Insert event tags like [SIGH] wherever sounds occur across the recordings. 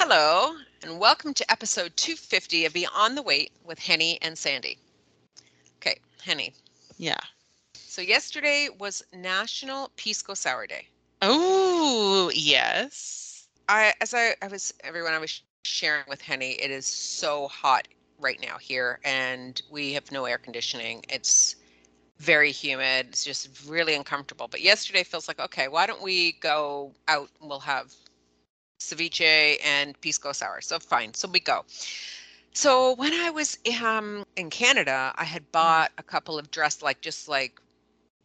Hello, and welcome to episode 250 of Beyond the Weight with Henny and Sandy. Okay, Henny. Yeah. So yesterday was National Pisco Sour Day. Oh, yes. I as I, I was everyone I was sharing with Henny, it is so hot right now here and we have no air conditioning. It's very humid. It's just really uncomfortable. But yesterday feels like, okay, why don't we go out and we'll have ceviche and pisco sour. So fine. So we go. So when I was um, in Canada, I had bought a couple of dress like just like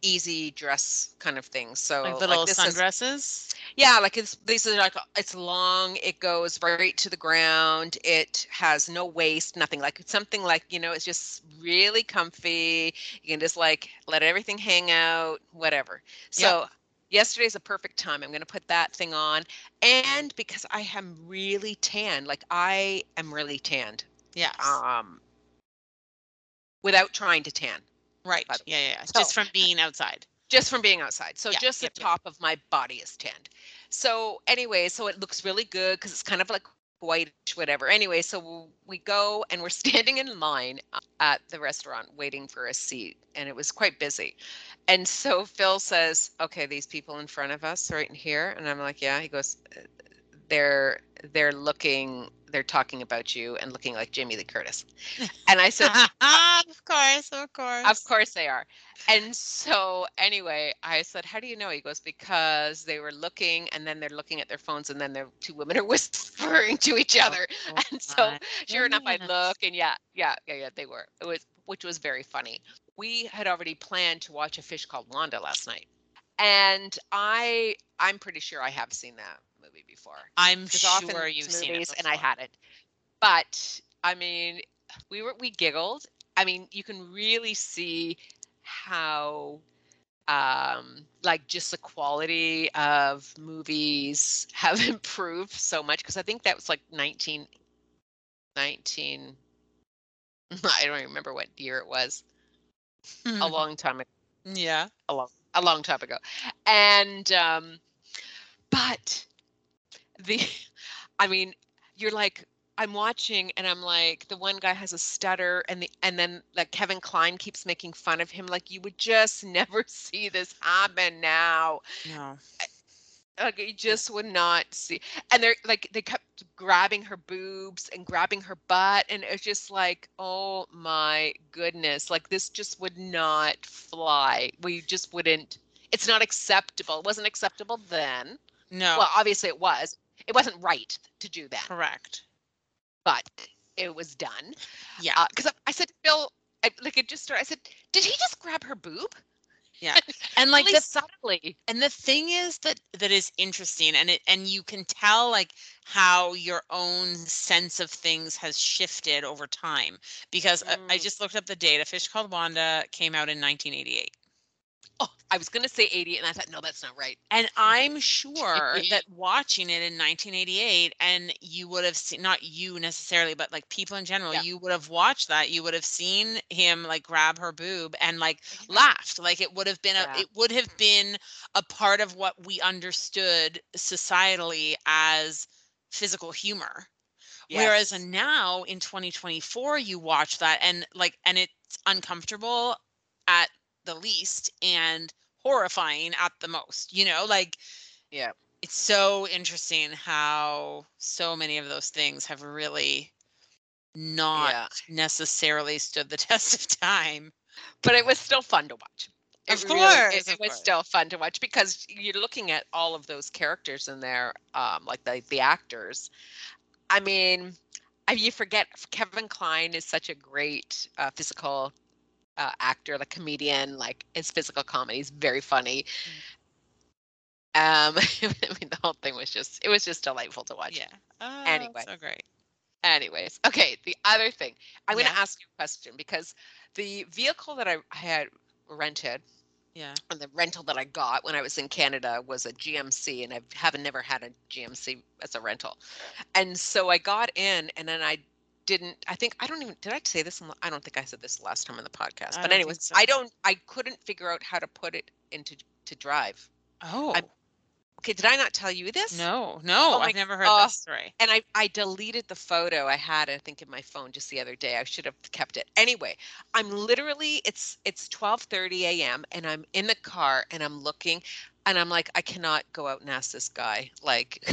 easy dress kind of things. So Like little this is- sundresses. yeah, like it's these are like it's long. It goes right to the ground. It has no waist, nothing. Like it's something like you know, it's just really comfy. You can just like let everything hang out, whatever. So yesterday's a perfect time. I'm gonna put that thing on, and because I am really tan, like I am really tanned, Yes. um, without trying to tan right. Yeah, yeah, yeah. So- Just from being outside. just from being outside. So Yeah, just yep, the yep. top of my body is tanned. So anyway, so it looks really good because it's kind of like whitish, whatever. Anyway, so we go and we're [LAUGHS] standing in line uh, at the restaurant waiting for a seat, and it was quite busy. And so Phil says, "Okay, these people in front of us, right in here," and I'm like, "Yeah." He goes, "Uh, "They're they're looking." They're talking about you and looking like Jamie Lee Curtis. [LAUGHS] And I said, of course, of course. of course they are. And so anyway, I said, "How do you know?" He goes, "Because they were looking, and then they're looking at their phones, and then the two women are [LAUGHS] whispering to each other." Oh [LAUGHS] And so, my sure enough, I look, and yeah, yeah, yeah, yeah, they were. It was, which was very funny. We had already planned to watch a fish called Wanda last night, and I, I'm pretty sure I have seen that before I'm sure you've seen it movies and I hadn't. But I mean, we were we giggled. I mean, you can really see how um like just the quality of movies [LAUGHS] have improved so much because I think that was like 19 19 [LAUGHS] I don't remember what year it was. A [LAUGHS] long time ago Yeah. a long a long time ago and um but the [LAUGHS] i mean you're like i'm watching and i'm like the one guy has a stutter and the and then like kevin kline keeps making fun of him like you would just [LAUGHS] never see this happen now No. like you just would not see and they're like they kept grabbing her boobs and grabbing her butt and it's just like oh my goodness like this just would not fly we just wouldn't it's not acceptable it wasn't acceptable then No. well obviously it was it wasn't right to do that correct. but it was done Yeah. because I, I said bill I, like it just started i said did he just grab her boob Yeah. and like [LAUGHS] really the subtly and the thing is that that is interesting and it and you can tell like how your own sense of things has shifted over time because I, I Mm. just looked up the date a fish called wanda came out in 1988 oh i was gonna say 80 and i thought no that's not right. And [LAUGHS] i'm sure that watching it in 1988 and you would have seen not you necessarily but like people in general Yeah. you would have watched that you would have seen him like grab her boob and like laughed. Like it would have been a Yeah. it would have been a part of what we understood societally as physical humor. Whereas now in 2024 you watch that and like and it's uncomfortable at the least and horrifying at the most you know like yeah it's so interesting how so many of those things have really not Yeah. necessarily stood the [LAUGHS] test of time but it was still fun to watch. It Of really- course, it, of was course. still fun to watch because you're looking at all of those characters in there, um, like the the actors. I mean, I, you forget Kevin Kline is such a great uh, physical uh, actor, like comedian. Like his physical comedy is very funny. Um, [LAUGHS] I mean, the whole thing was just it was just delightful to watch. yeah oh, Anyway. so great Anyways, okay. The other thing, I'm going to ask you a question because the vehicle that I had rented yeah and the rental that I got when I was in Canada was a GMC, and I haven't never had a GMC as a rental. And so I got in, and then I didn't. I think I don't even. Did I say this? On the, I don't think I said this last time in the podcast. I But anyways, so. I don't. I couldn't figure out how to put it into to drive. oh Okay, did I not tell you this? No, no, Oh I've never heard oh. this story. and I, I deleted the photo I had, I think, in my phone just the other day. I should have kept it. Anyway, I'm literally it's it's 12:30 a.m. and I'm in the car and I'm looking and I'm like, I cannot go out and ask this guy. Like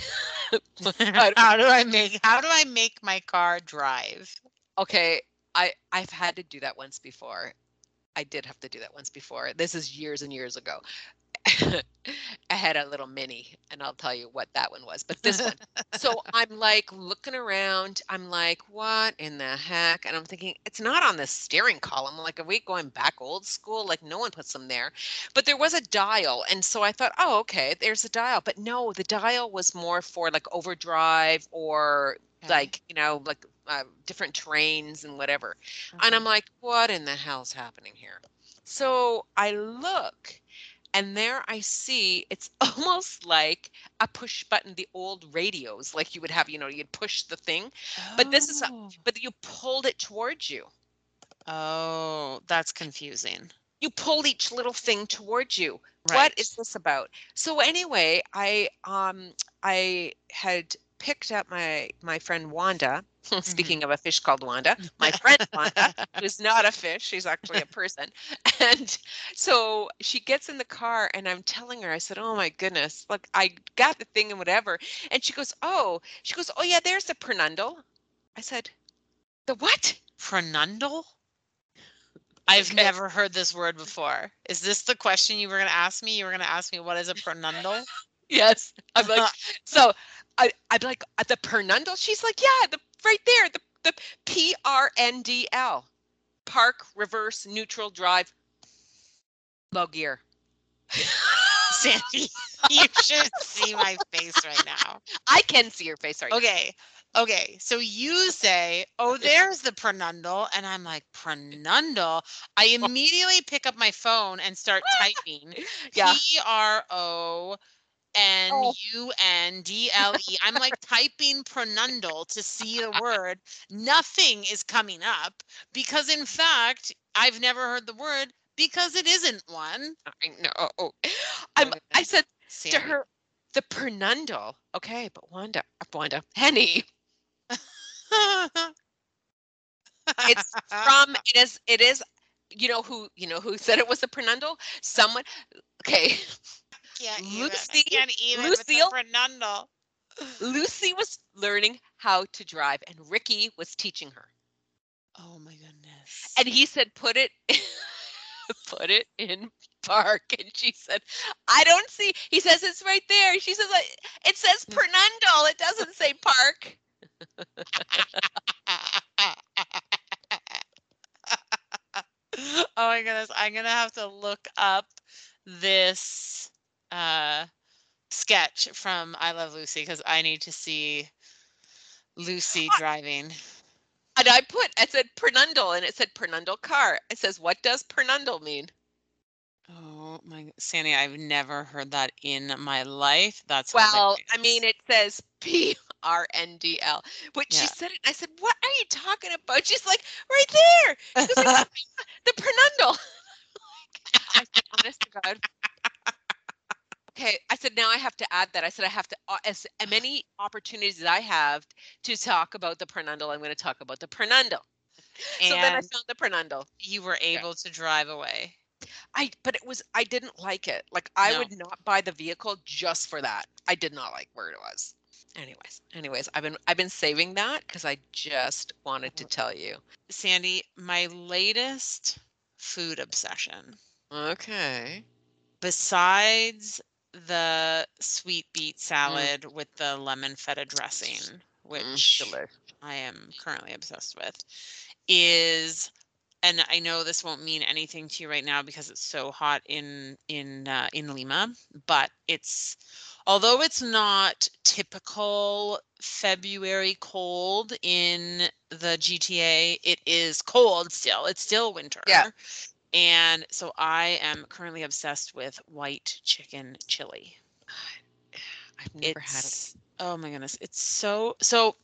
[LAUGHS] [LAUGHS] how do I make how do I make my car drive? okay, I I've had to do that once before. I did have to do that once before. This is years and years ago. [LAUGHS] I had a little mini, and I'll tell you what that one was. But this one, so [LAUGHS] I'm like looking around. I'm like, what in the heck? And I'm thinking, it's not on the steering column. Like, are we going back old school? Like, no one puts them there. But there was a dial. And so I thought, oh, okay, there's a dial. But no, the dial was more for like overdrive or Okay. like, you know, like uh, different trains and whatever. And I'm like, what in the hell's happening here? So I look and there I see it's [LAUGHS] almost like a push button, the old radios, like you would have, you know, you'd push the thing, but this is a- Oh. but you pulled it towards you. Oh, that's confusing. You pull each little thing towards you. What Right. is this about? So anyway, I um I had picked up my my friend Wanda. [LAUGHS] Mm-hmm. Speaking of a fish called Wanda, [LAUGHS] my friend Wanda, who's not a fish, she's actually a person. [LAUGHS] And so she gets in the car and I'm telling her, I said, Oh my goodness, look, I got the thing and whatever. And she goes, Oh, she goes, Oh yeah, there's the pernundle. I said, The what? Pronundle? I've Okay. never heard this word before. Is this the question you were going to ask me? You were going to ask me what is a pronundle? Yes. I'm like, so I, I'm like, "Uh, the pernundle? She's like, yeah, the right there, the, the P R N D L. Park, reverse, neutral, drive, low gear. [LAUGHS] Sandy, you should see my face right now. I can see your face right now. Okay. Okay. So you say, oh, there's the pronundle. And I'm like, pronundle? I [LAUGHS] immediately pick up my phone and start typing Yeah. P R O N oh. U N D L E. I'm like typing pronundle to see the word. Nothing is coming up because, in fact, I've never heard the word because it isn't one. I know. Oh, oh. I'm, I said to her, the pernundle. Okay, but Wanda, Wanda, Henny, [LAUGHS] it's from it is it is you know who you know who said it was a pernundle someone okay can't even. Lucy- I can't even with the lucy was learning how to drive and ricky was teaching her Oh my goodness. and he said put it [LAUGHS] put it in park and she said i don't see he says it's right there she says it says pernundle it doesn't say park [LAUGHS] oh my goodness. I'm gonna have to look up this uh sketch from I Love Lucy because I need to see Lucy driving. and i put i said pernundle and it said pernundle car it says what does pernundle mean Oh my Sandy, I've never heard that in my life. That's Well, I mean, it says P R N D L. But she said it, I said, "What are you talking about?" She's like, "Right there, "Like, [LAUGHS] the pernundle." [LAUGHS] [LAUGHS] I said, "Honest to God." Okay, I said now I have to add that. I said I have to uh, as many opportunities as I have to talk about the pernundle. I'm going to talk about the pernundle. so then I And found the pernundle. you were able to drive away. I but it was I didn't like it. Like I No. would not buy the vehicle just for that. I did not like where it was. Anyways, anyways, I've been I've been saving that because I just wanted to tell you. Sandy, my latest food obsession, Okay. besides the sweet beet salad with the lemon feta dressing, which delish. I am currently obsessed with, is and I know this won't mean anything to you right now because it's so hot in in uh, in Lima, but it's although it's not typical February cold in the GTA, it is cold still. It's still winter. Yeah. And so I am currently obsessed with white chicken chili. [SIGHS] I've never had it. Oh my goodness, it's so so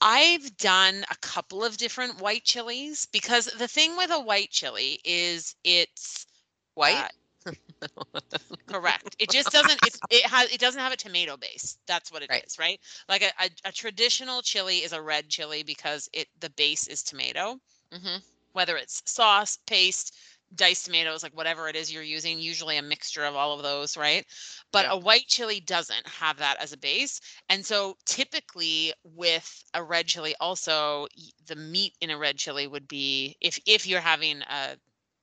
I've done a couple of different white chilies because the thing with a white chili is it's White? uh, [LAUGHS] Correct. It just [LAUGHS] doesn't. It's it has. It doesn't have a tomato base. That's what it is, Right. right? Like a, a, a traditional chili is a red chili because it the base is tomato. hmm Whether it's sauce, paste, diced tomatoes, like whatever it is you're using, usually a mixture of all of those, right? But Yeah. a white chili doesn't have that as a base. And so typically with a red chili also the meat in a red chili would be if if you're having a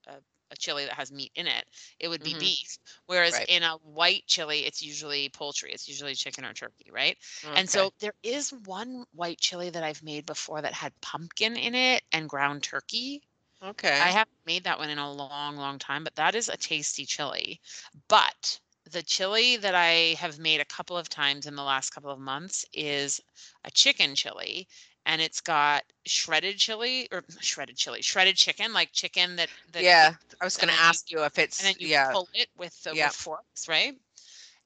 a, a chili that has meat in it, it would be Mhm. beef. Whereas Right. in a white chili, it's usually poultry. It's usually chicken or turkey, right? And so there is one white chili that I've made before that had pumpkin in it and ground turkey. Okay. I haven't made that one in a long, long time, but that is a tasty chili. But the chili that I have made a couple of times in the last couple of months is a chicken chili. And it's got shredded chili or [LAUGHS] shredded chili, shredded chicken, like chicken that, that yeah, I was and going to then you- ask you if it's and then you yeah. pull it with the Yeah. with forks, right?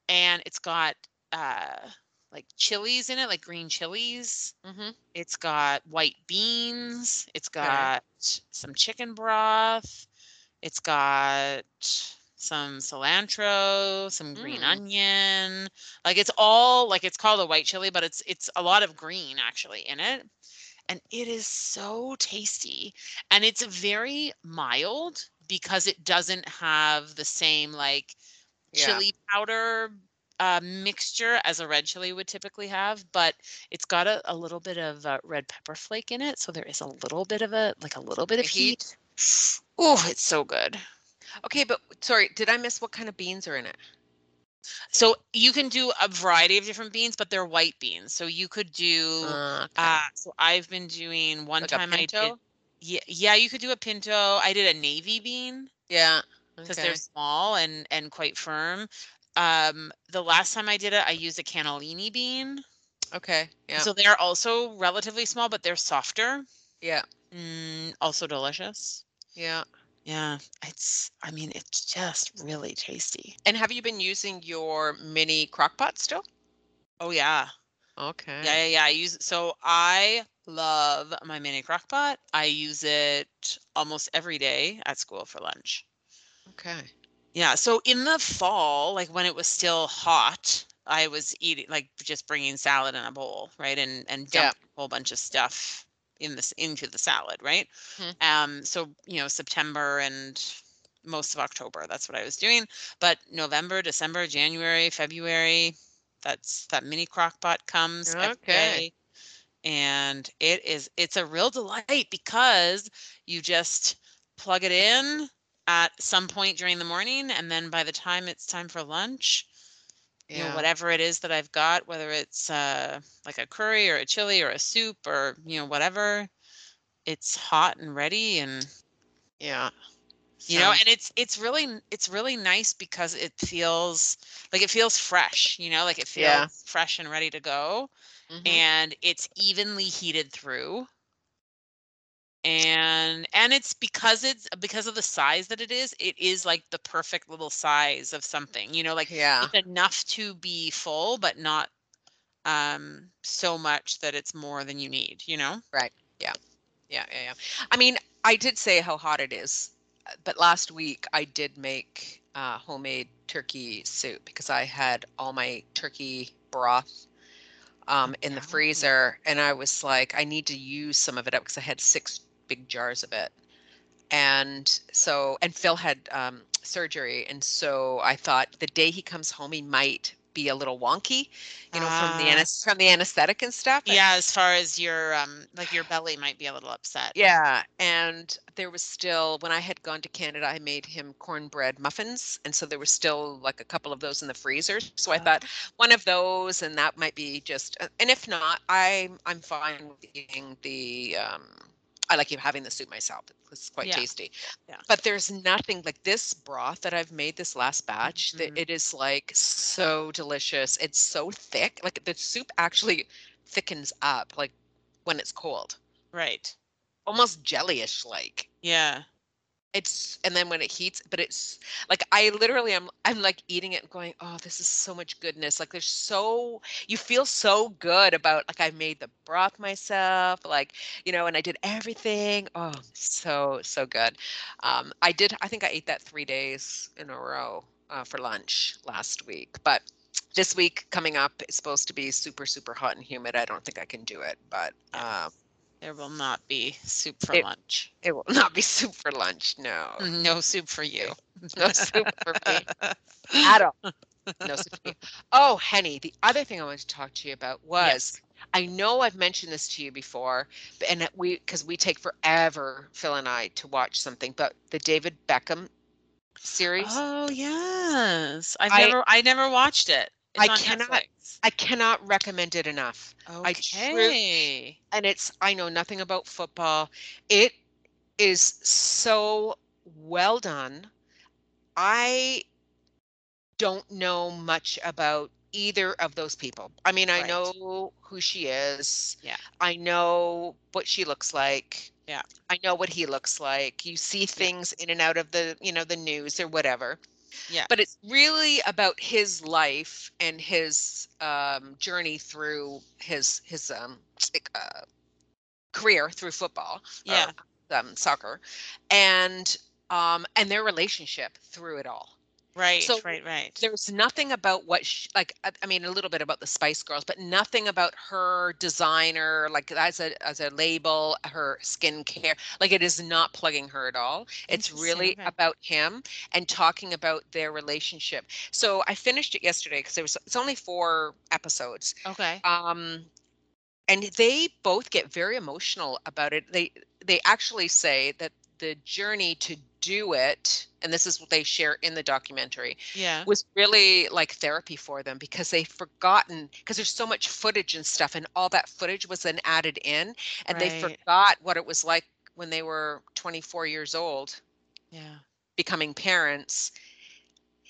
And it's got uh like chilies in it, like green chilies. hmm It's got white beans. It's got some chicken broth. It's got some cilantro, some green Mm. onion. Like it's all like it's called a white chili, but it's it's a lot of green actually in it. And it is so tasty. And it's very mild because it doesn't have the same like Yeah. chili powder uh, mixture as a red chili would typically have, but it's got a, a little bit of uh, red pepper flake in it. So there is a little bit of a, like a little bit The of heat. Oh, it's so good. Okay, but sorry, did I miss what kind of beans are in it? So you can do a variety of different beans, but they're white beans. So you could do, Uh, okay. uh, so I've been doing one like time I did, yeah, yeah, you could do a pinto. I did a navy bean. yeah. because okay. they're small and and quite firm. Um, the last time I did it, I used a cannellini bean. Okay. Yeah. So they're also relatively small, but they're softer. yeah. Mm, also delicious. Yeah. Yeah, it's. I mean, it's just really tasty. And have you been using your mini crock pot still? Oh yeah, Okay. yeah, yeah, yeah. I use so I love my mini crock pot. I use it almost every day at school for lunch. Okay. Yeah. So in the fall, like when it was still hot, I was eating like just bringing salad in a bowl, right, and and Yeah. a whole bunch of stuff in this into the salad, right? Mhm. Um. So you know September and most of October, that's what I was doing. But November, December, January, February, that's that mini crock pot comes Okay. and it is it's a real delight because you just plug it in at some point during the morning and then by the time it's time for lunch you know whatever it is that i've got whether it's uh like a curry or a chili or a soup or you know whatever it's hot and ready and Yeah. you know and it's it's really it's really nice because it feels like it feels fresh you know like it feels Yeah. fresh and ready to go Mhm. and it's evenly heated through and and it's because it's because of the size that it is it is like the perfect little size of something you know like yeah. it's enough to be full but not um so much that it's more than you need you know right Yeah, yeah, yeah. Yeah. i mean, I did say how hot it is, uh, but last week I did make uh, homemade turkey soup because I had all my turkey broth um, in the freezer, and I was like, I need to use some of it up because I had six big jars of it, and so and Phil had um, surgery, and so I thought the day he comes home he might be a little wonky, you know, from the Ah. anes- from the anesthetic and stuff. yeah as far as your um like your belly might be a little upset Yeah, and there was still when I had gone to Canada, I made him cornbread muffins, and so there was still like a couple of those in the freezer. So I thought one of those, and that might be just. uh, And if not, I'm I'm fine with eating the. Um, I like having the soup myself. It's quite Yeah, tasty. yeah. But there's nothing like this broth that I've made this last batch. That Mhm. it is like so delicious. It's so thick. Like the soup actually thickens up like when it's cold right almost jellyish like yeah it's and then when it heats but it's like i literally am i'm like eating it and going oh this is so much goodness. Like there's so you feel so good about like i made the broth myself like you know and i did everything. Oh so so good. Um i did i think i ate that three days in a row uh, for lunch last week, but this week coming up is supposed to be super super hot and humid. I don't think I can do it, but um, There will not be soup for It- lunch. it will not be soup for lunch. No, mm-hmm. No soup for you. [LAUGHS] no soup for me at all. No soup for me. Oh, Henny, the other thing I wanted to talk to you about was Yes. I know I've mentioned this to you before, and we because we take forever, Phil and I, to watch something, but the David Beckham series. Oh yes. I've I- never I never watched it. It's I cannot- Netflix. I cannot recommend it enough. I tru- Okay. and it's I know nothing about football. It is so well done. I don't know much about either of those people. I mean, I Right. know who she is. Yeah. I know what she looks like. Yeah. I know what he looks like. You see things in and out of the, you know, the news or whatever. Yeah. But it's really about his life and his um, journey through his his um, uh, career through football, or, Yeah. um, soccer, and um, and their relationship through it all. Right. so right. Right. There's nothing about what she, like I, I mean a little bit about the Spice Girls, but nothing about her designer like as a as a label, her skincare. Like it is not plugging her at all. It's really okay. about him and talking about their relationship. So I finished it yesterday because there was it's only four episodes. Okay. Um and they both get very emotional about it. They they actually say that the journey to do it, and this is what they share in the documentary, Yeah. was really like therapy for them because they've forgotten because there's so much footage and stuff and all that footage was then added in and they forgot what it was like when they were 24 years old Yeah. becoming parents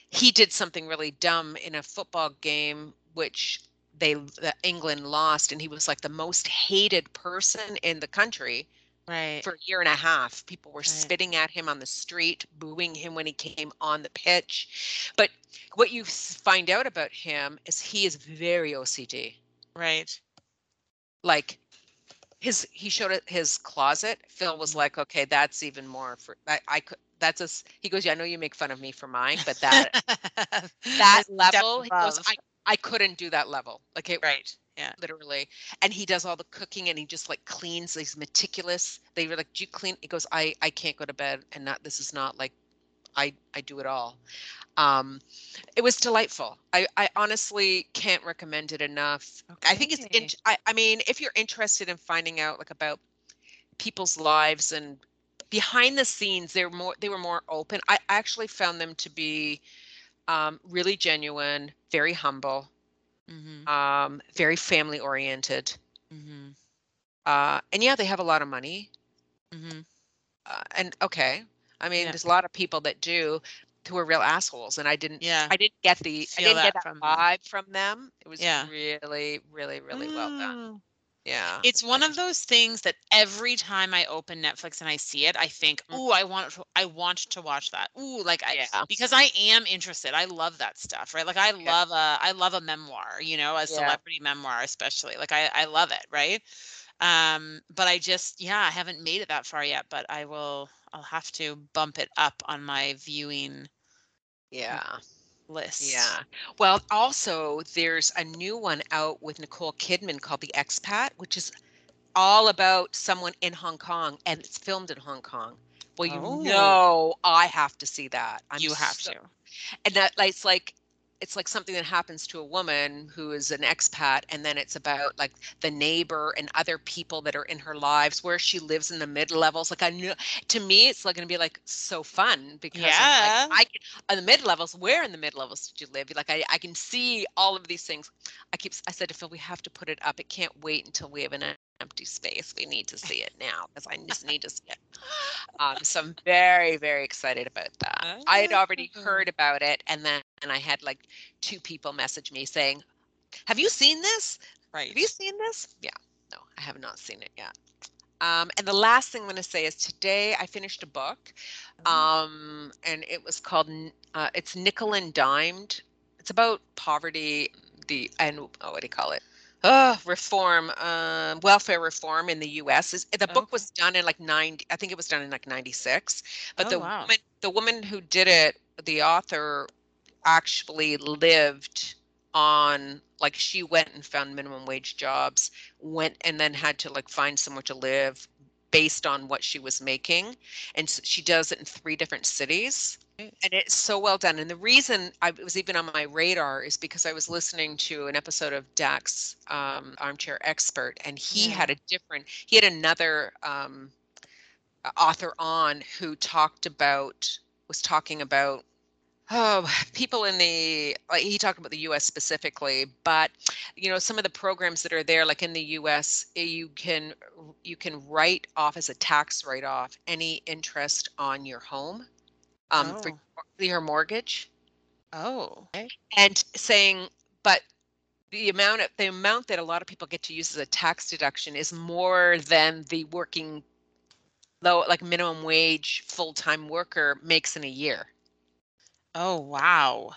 he did something really dumb in a football game which they the england lost and he was like the most hated person in the country Right. for a year and a half. People were Right. spitting at him on the street, booing him when he came on the pitch. But what you find out about him is he is very OCD. right. Like his he showed it his closet. Phil was mm-hmm. like, "Okay, that's even more for I, I could that's a he goes, "Yeah, I know you make fun of me for mine, but that [LAUGHS] that That's a step level, he goes. I I couldn't do that level. Like it Right. Yeah. literally and he does all the cooking and he just like cleans he's meticulous they were like do you clean he goes i i can't go to bed and not this is not like i i do it all um it was delightful i i honestly can't recommend it enough i think it's in, I, I mean if you're interested in finding out like about people's lives and behind the scenes they're more they were more open i actually found them to be um, really genuine very humble Mm-hmm. um, very family oriented. Mm-hmm. Uh, and yeah, they have a lot of money. Mm-hmm. Uh, and okay, I mean, Yeah. there's a lot of people that do who are real assholes, and I didn't. Yeah. I didn't get the. I didn't get that that from them. vibe from them. It was Yeah. really, really, really well done. Yeah. It's one of those things that every time I open Netflix and I see it, I think, Mm. "Ooh, I want to, I want to watch that." Ooh, like I Yeah. because I am interested. I love that stuff, right? Like I Yeah. love a I love a memoir, you know, a Yeah. celebrity memoir especially. Like I I love it, right? Um, but I just yeah, I haven't made it that far yet, but I will I'll have to bump it up on my viewing yeah. List. Yeah. Well, also there's a new one out with Nicole Kidman called The Expat, which is all about someone in Hong Kong and it's filmed in Hong Kong. Well, you Oh. know I have to see that. I'm you have so- to. and that like it's like it's like something that happens to a woman who is an expat and then it's about like the neighbor and other people that are in her lives where she lives in the mid levels like i knew to me it's like going to be like so fun because Yeah. like, i can on the mid levels where in the mid levels did you live? Like I, I can see all of these things. I keep i said to phil we have to put it up. It can't wait until we have an empty space. We need to [LAUGHS] see it now because i just need to see it. Um, so i'm very very excited about that. I had already Ah. heard about it and then and i had like two people message me saying have you seen this Right. have you seen this yeah no i have not seen it yet um, and the last thing i'm going to say is today i finished a book Oh. um, and it was called uh, it's nickel and dimed it's about poverty the and oh, what do you call it uh, reform uh, welfare reform in the us is the book Okay. was done in like 90 i think it was done in like 96 but Oh, the wow. woman the woman who did it the author actually lived on like she went and found minimum wage jobs went and then had to like find somewhere to live based on what she was making and she does it in three different cities and it's so well done and the reason i was even on my radar is because i was listening to an episode of dax um, armchair expert and he yeah. had a different he had another um, author on who talked about was talking about oh people in the like he talked about the us specifically but you know some of the programs that are there like in the us eh, you can you can write off as a tax write-off any interest on your home um, oh. for your mortgage. Oh. And saying but the amount of the amount that a lot of people get to use as a tax deduction is more than the working low like minimum wage full-time worker makes in a year Oh, wow.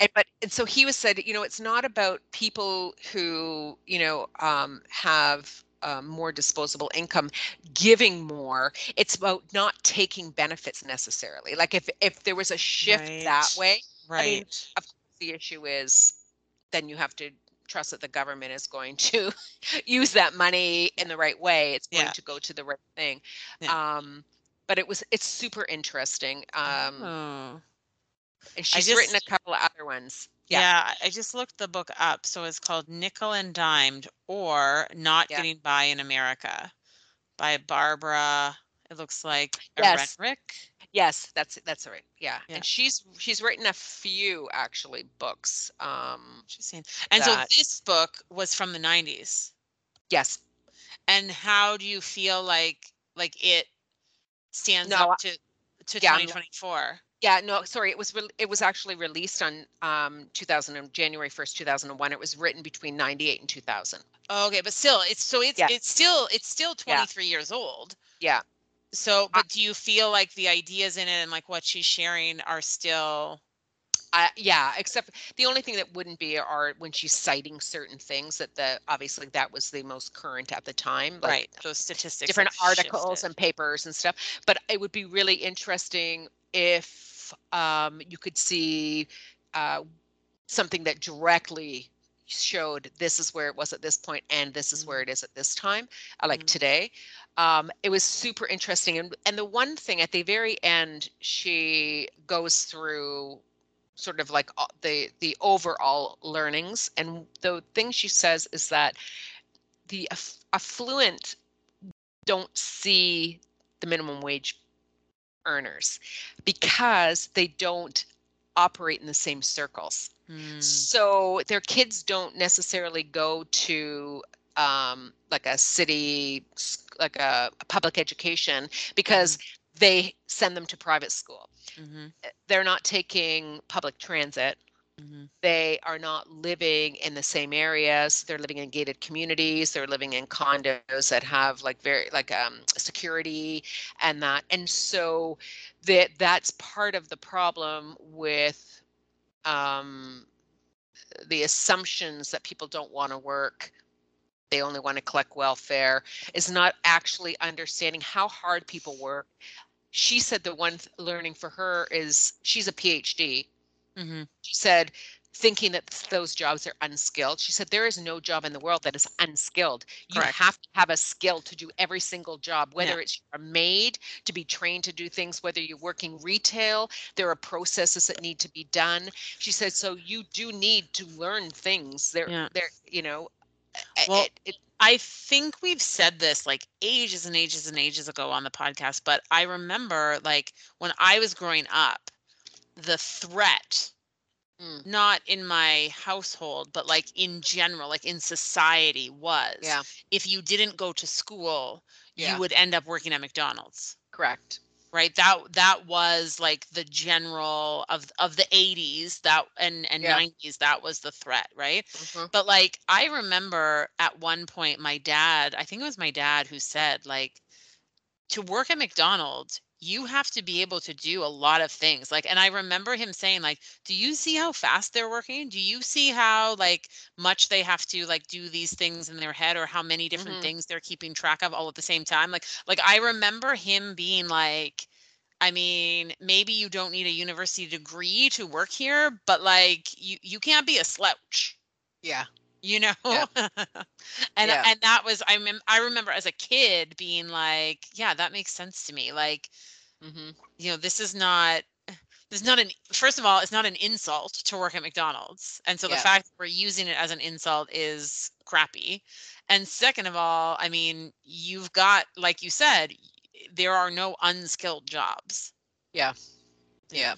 And but and so he was said, you know, it's not about people who, you know, um, have um, more disposable income giving more. It's about not taking benefits necessarily. Like if if there was a shift Right. that way, Right. I mean, of course, the issue is then you have to trust that the government is going to [LAUGHS] use that money in the right way. It's going Yeah. to go to the right thing. Yeah. Um, but it was it's super interesting. Um, oh. And she's written a couple of other ones. Yeah. Yeah. I just looked the book up. So it's called Nickel and Dimed or Not Yeah. Getting By in America by Barbara. It looks like Yes. Ehrenreich. Yes, that's that's right. Yeah. Yeah. And she's she's written a few actually books. Um Interesting. And That- so this book was from the 90s. yes. And how do you feel like like it stands No, up to to yeah, I'm- 2024? Yeah, no, sorry. It was re- it was actually released on um 2000 and January 1st, 2001. It was written between 98 and 2000. Oh, okay, but still, it's so it's Yeah. it's still it's still Yeah. 23 years old. Yeah. So, but do you feel like the ideas in it and like what she's sharing are still I yeah, except the only thing that wouldn't be are when she's citing certain things that the obviously that was the most current at the time. like right? Those statistics, different have articles shifted. and papers and stuff. But it would be really interesting if um, you could see uh, something that directly showed this is where it was at this point and this is where it is at this time, uh, like Mhm. today. Um, it was super interesting. And, and the one thing at the very end, she goes through sort of like the the overall learnings and the thing she says is that the aff- affluent don't see the minimum wage earners because they don't operate in the same circles. Hmm, So their kids don't necessarily go to um, like a city, like a, a public education because they send them to private school. mhm, They're not taking public transit mhm. they are not living in the same areas. They're living in gated communities. They're living in condos that have like very like um security and that. And so that that's part of the problem with um the assumptions that people don't want to work they only want to collect welfare is not actually understanding how hard people work. She said the one th- learning for her is she's a phd Mhm. she said thinking that those jobs are unskilled she said there is no job in the world that is unskilled you Correct. have to have a skill to do every single job whether Yeah. it's a maid to be trained to do things whether you're working retail there are processes that need to be done she said so you do need to learn things there Yeah. there you know Well, it, it, I think we've said this like ages and ages and ages ago on the podcast, but I remember like when I was growing up, the threat, Mm. not in my household, but like in general, like in society, was yeah if you didn't go to school, Yeah. you would end up working at McDonald's. correct Right. That that was like the general of of the 80s that and and Yeah. 90s that was the threat, right? Mhm. But like I remember at one point my dad, I think it was my dad who said like to work at McDonald's, you have to be able to do a lot of things. Like and I remember him saying like, "Do you see how fast they're working? Do you see how like much they have to like do these things in their head or how many different Mhm. things they're keeping track of all at the same time?" Like like I remember him being like I mean, maybe you don't need a university degree to work here, but like you you can't be a slouch. Yeah. You know? Yeah. [LAUGHS] and Yeah. and that was I mem- I remember as a kid being like, yeah, that makes sense to me. Like, hmm you know, this is not this is not an first of all, it's not an insult to work at McDonald's. And so the fact that we're using it as an insult is crappy. And second of all, I mean, you've got like you said, there are no unskilled jobs. Yeah. Yeah.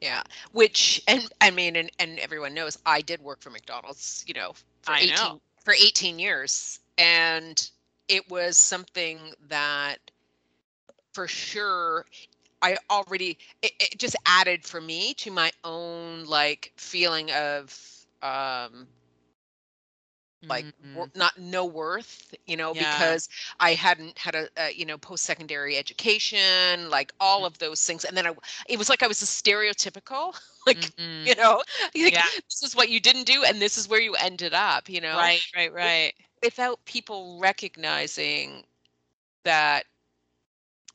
Yeah. Which and I mean and, and everyone knows I did work for McDonald's, you know, for I 18 know. for 18 years. And it was something that for sure I already it, it just added for me to my own like feeling of um like wor- Mhm. not no worth you know Yeah. because i hadn't had a, a you know post-secondary education like all Mm. of those things and then i it was like i was a stereotypical [LAUGHS] like Mhm. you know [LAUGHS] like, Yeah. this is what you didn't do and this is where you ended up you know Right, right, right. without people recognizing that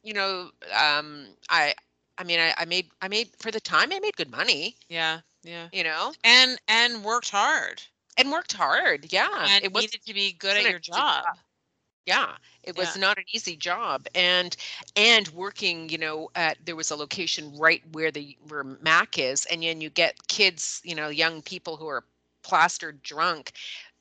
you know um i i mean I, I made i made for the time i made good money Yeah, yeah. you know And and worked hard. And worked hard yeah and it was needed to be good at your job. job. yeah it was Yeah. not an easy job and and working you know at there was a location right where the where mac is and then you get kids you know young people who are plastered drunk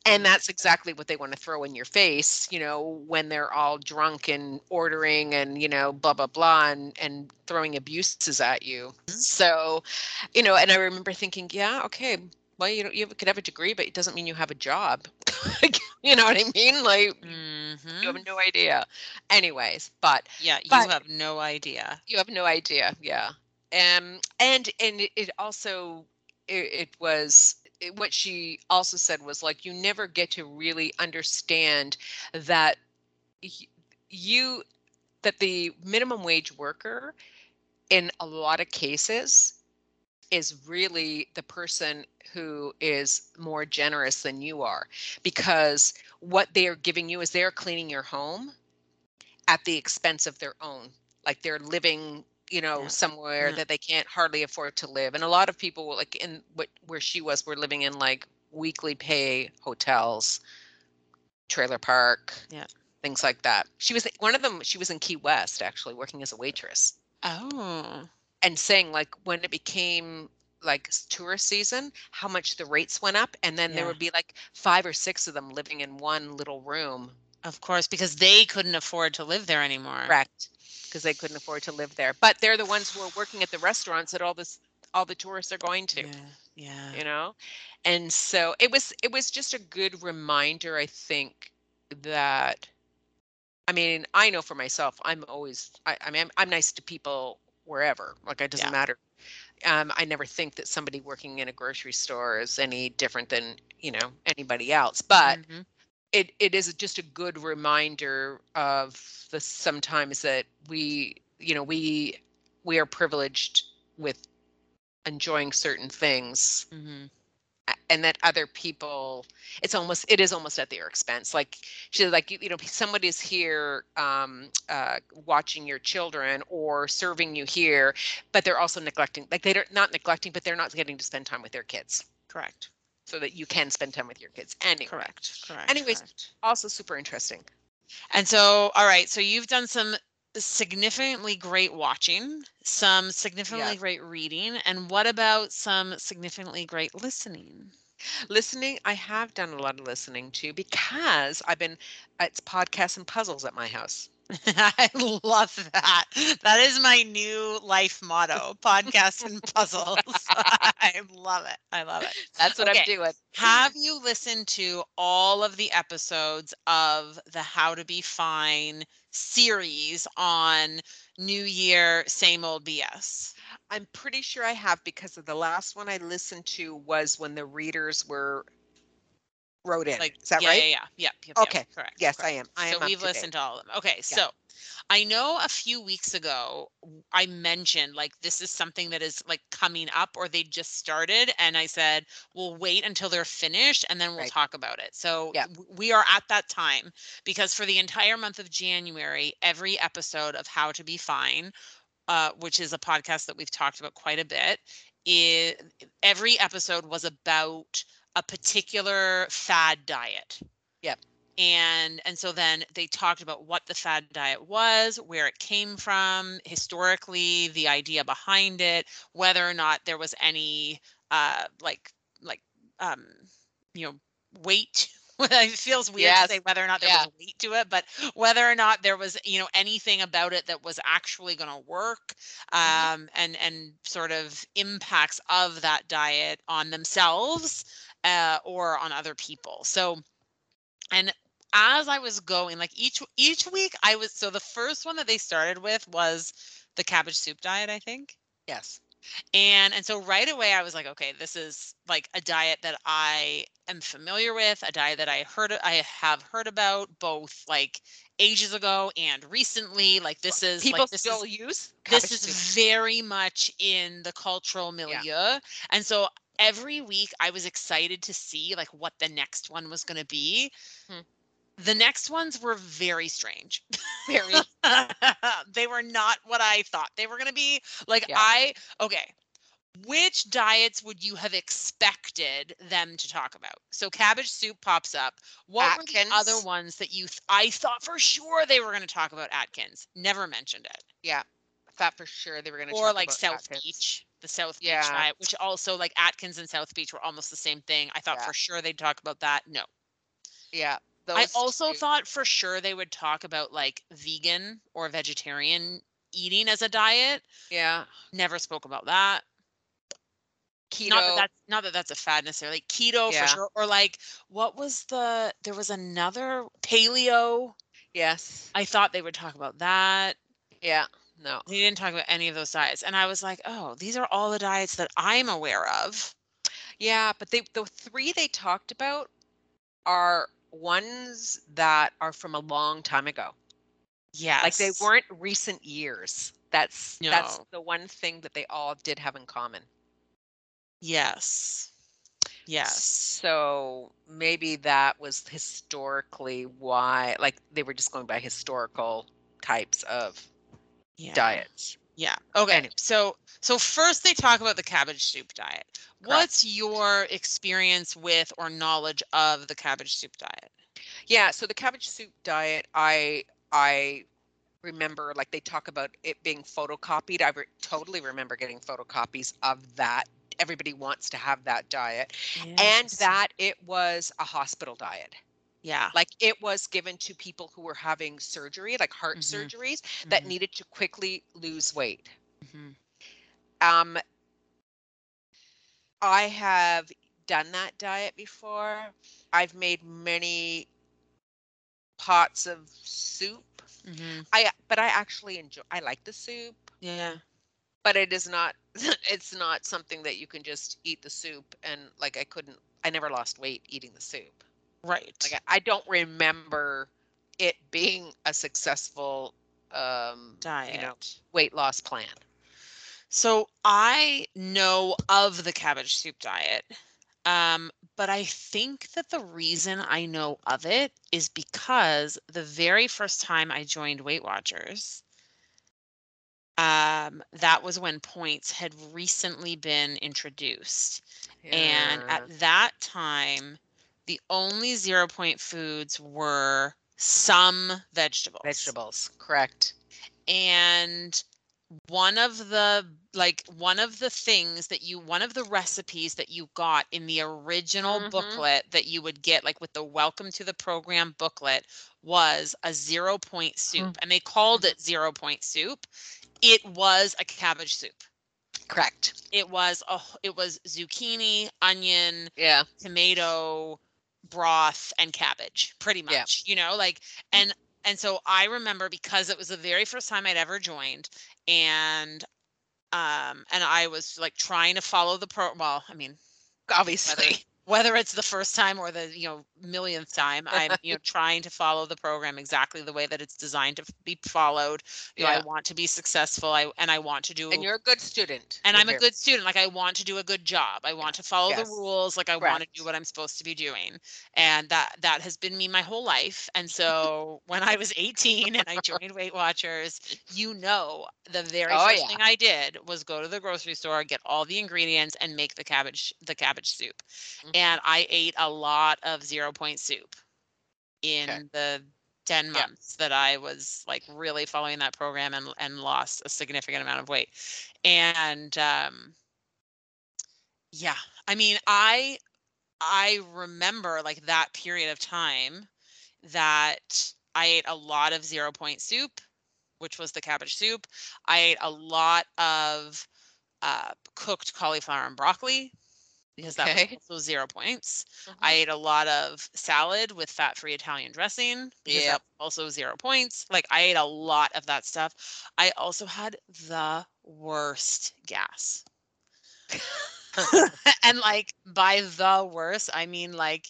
and that's exactly what they want to throw in your face you know when they're all drunk and ordering and you know blah blah blah and and throwing abuses at you Mhm. so you know and i remember thinking yeah okay well you know you could have a degree but it doesn't mean you have a job [LAUGHS] you know what i mean like Mhm. you have no idea. Anyways, but Yeah, you but- have no idea. you have no idea. Yeah. Um, and and it, it also it, it was it, what she also said was like you never get to really understand that you that the minimum wage worker in a lot of cases is really the person who is more generous than you are because what they are giving you is they're cleaning your home at the expense of their own like they're living you know Yeah. somewhere Yeah. that they can't hardly afford to live and a lot of people like in what where she was were living in like weekly pay hotels trailer park Yeah. things like that she was one of them she was in key west actually working as a waitress Oh. And saying like when it became like tourist season how much the rates went up and then there would be like five or six of them living in one little room Of course, because they couldn't afford to live there anymore. correct because they couldn't afford to live there but they're the ones who are working at the restaurants that all this all the tourists are going to Yeah. Yeah. you know and so it was it was just a good reminder i think that i mean i know for myself i'm always i, I mean I'm, I'm nice to people wherever like it doesn't Yeah. matter um, i never think that somebody working in a grocery store is any different than you know anybody else but Mhm. it, it is just a good reminder of the sometimes that we you know we we are privileged with enjoying certain things Mhm. And that other people it's almost it is almost at their expense like she's like you, you know somebody's here um uh watching your children or serving you here but they're also neglecting like they're not neglecting but they're not getting to spend time with their kids Correct. so that you can spend time with your kids anyway Correct. Correct. Anyways, correct. also super interesting And so, all right, so you've done some significantly great watching, some significantly great reading, and what about some significantly great listening? listening i have done a lot of listening too because i've been it's podcasts and puzzles at my house [LAUGHS] I love that. That is my new life motto podcasts and [LAUGHS] puzzles. [LAUGHS] I love it. I love it. that's what Okay. i'm doing Have you listened to all of the episodes of the How to Be Fine series on New Year, same old BS? I'm pretty sure I have because of the last one I listened to was when the readers were wrote in. Like, Is that yeah, right? Yeah, yeah, yep, yep, yep, Okay. correct. Yes, correct. I am. I am. up we've to date. listened to all of them. Okay, so I know a few weeks ago I mentioned like this is something that is like coming up or they just started, and I said we'll wait until they're finished and then we'll Right. talk about it. So Yeah. we are at that time because for the entire month of January, every episode of How to Be Fine uh, which is a podcast that we've talked about quite a bit, it, every episode was about a particular fad diet. Yep. And and so then they talked about what the fad diet was, where it came from, historically, the idea behind it, whether or not there was any uh like like um you know weight [LAUGHS] it feels weird Yes. to say whether or not there Yeah. was weight to it, but whether or not there was, you know, anything about it that was actually going to work, Mhm. um, and and sort of impacts of that diet on themselves uh, or on other people. So, and as I was going, like each each week, I was so the first one that they started with was the cabbage soup diet, I think. Yes. And and so right away I was like, okay, this is like a diet that I am familiar with, a diet that I heard I have heard about both like ages ago and recently. Like this is People like this still is use this is soup. very much in the cultural milieu. And so every week I was excited to see like what the next one was going to be. Hmm. The next ones were very strange. [LAUGHS] very they were not what I thought they were going to be. Like Yeah. I okay. Which diets would you have expected them to talk about? So cabbage soup pops up. What were the other ones that you th- I thought for sure they were going to talk about Atkins. Never mentioned it. yeah. Thought for sure they were going to Or like South Beach, the South Yeah. Beach diet, which also like Atkins and South Beach were almost the same thing. I thought Yeah. for sure they'd talk about that. No. Yeah. I also two. thought for sure they would talk about like vegan or vegetarian eating as a diet. Yeah. Never spoke about that. Keto. Not that that's not that that's a fad necessarily. Keto Yeah. for sure. Or like what was the there was another paleo. yes. I thought they would talk about that. Yeah. No. They didn't talk about any of those diets. And I was like, oh, these are all the diets that I'm aware of. Yeah, but they the three they talked about are ones that are from a long time ago. Yeah. Like they weren't recent years. That's that's the one thing that they all did have in common. Yes. Yes. So maybe that was historically why like they were just going by historical types of Yeah. diets. Yeah. Okay. Anyway. So so first they talk about the cabbage soup diet. What's your experience with or knowledge of the cabbage soup diet? Yeah, so the cabbage soup diet, I I remember like they talk about it being photocopied. I re- totally remember getting photocopies of that. Everybody wants to have that diet. And that it was a hospital diet. Yeah. Like it was given to people who were having surgery, like heart Mhm. surgeries that Mhm, needed to quickly lose weight. mhm. Um I have done that diet before. I've made many pots of soup. Mhm. I but I actually enjoy I like the soup, Yeah. but it is not [LAUGHS] it's not something that you can just eat the soup and like I couldn't I never lost weight eating the soup. Right. Like I, I don't remember it being a successful um diet. you know weight loss plan. So I know of the cabbage soup diet. Um, but I think that the reason I know of it is because the very first time I joined Weight Watchers, um, that was when points had recently been introduced. And at that time, the only zero point foods were some vegetables vegetables, correct. and one of the like one of the things that you one of the recipes that you got in the original Mhm. booklet that you would get like with the welcome to the program booklet was a zero point soup and they called it zero point soup it was a cabbage soup Correct. it was a it was zucchini onion Yeah. tomato broth and cabbage pretty Yeah. much you know like and and so i remember because it was the very first time i'd ever joined and um and i was like trying to follow the pro well i mean Obviously. Whether it's the first time or the you know millionth time i'm you know [LAUGHS] trying to follow the program exactly the way that it's designed to be followed you know, i want to be successful i and i want to do And you're a good student. and i'm a good student like i want to do a good job i want to follow Yes. the rules like i want to do what i'm supposed to be doing and that that has been me my whole life and so [LAUGHS] when i was 18 and i joined weight watchers you know the very Oh, first yeah. thing i did was go to the grocery store get all the ingredients and make the cabbage the cabbage soup Mhm. And i ate a lot of zero point soup in the 10 Yeah. months that I was like really following that program and and lost a significant amount of weight. And um yeah, I mean, I I remember like that period of time that I ate a lot of zero point soup, which was the cabbage soup. I ate a lot of uh, cooked cauliflower and broccoli because that Okay. was also zero points. Mhm. I ate a lot of salad with fat-free Italian dressing that's also zero points. Like I ate a lot of that stuff. I also had the worst gas. [LAUGHS] and like by the worst, I mean like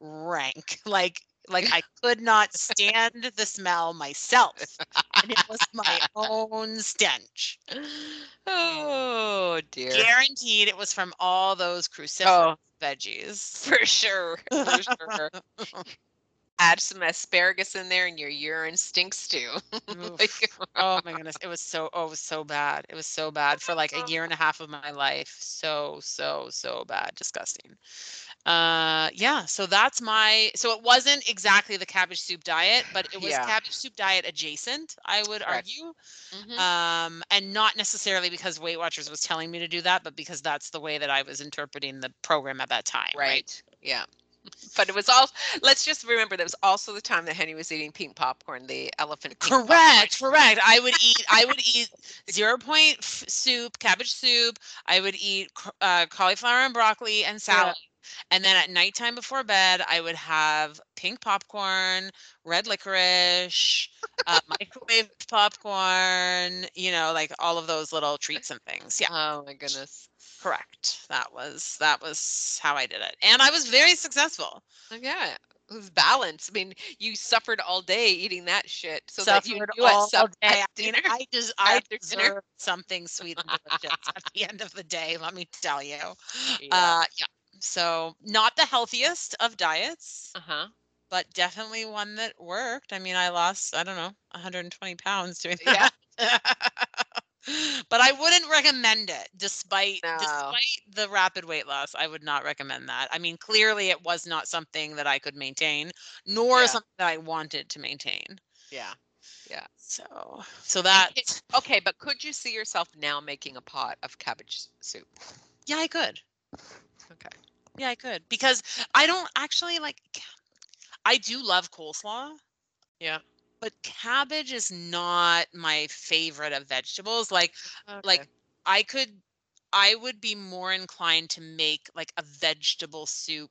rank. [LAUGHS] Like like I could not stand the smell myself. [LAUGHS] And it was my own stench. [LAUGHS] oh dear. Guaranteed it was from all those cruciferous Oh. veggies. For sure. For sure. [LAUGHS] Add some asparagus in there and your urine stinks too. [LAUGHS] Like, oh my goodness it was so oh it was so bad it was so bad for like a year and a half of my life so so so bad disgusting uh yeah so that's my so it wasn't exactly the cabbage soup diet but it was Yeah. cabbage soup diet adjacent i would argue Mhm. um and not necessarily because weight watchers was telling me to do that but because that's the way that i was interpreting the program at that time right, right. Yeah. [LAUGHS] But it was all. Let's just remember that was also the time that Henny was eating pink popcorn, the elephant. pink popcorn. Correct, correct. I would eat. I would eat zero point f- soup, cabbage soup. I would eat uh, cauliflower and broccoli and salad. And then at nighttime before bed, I would have pink popcorn, red licorice, uh, [LAUGHS] microwave popcorn. You know, like all of those little treats and things. Yeah, Oh my goodness. Correct. That was that was how I did it, and I was very successful. Oh, Yeah. It was balance. I mean, you suffered all day eating that shit, so that you Suffered knew at, all day. at I mean, dinner. I just [LAUGHS] I after dinner. deserve something sweet and delicious [LAUGHS] at the end of the day. Let me tell you. Yeah. Uh, yeah. So not the healthiest of diets, Uh huh. but definitely one that worked. I mean, I lost I don't know 120 pounds doing that. Yeah. [LAUGHS] but I wouldn't recommend it, despite No. despite the rapid weight loss. I would not recommend that. I mean, clearly it was not something that I could maintain, nor Yeah. something that I wanted to maintain. Yeah. Yeah. So, so that Okay, but could you see yourself now making a pot of cabbage soup? yeah, I could. Okay. Yeah, I could because I don't actually like. I do love coleslaw, Yeah. But cabbage is not my favorite of vegetables. Like, like I could, I would be more inclined to make like a vegetable soup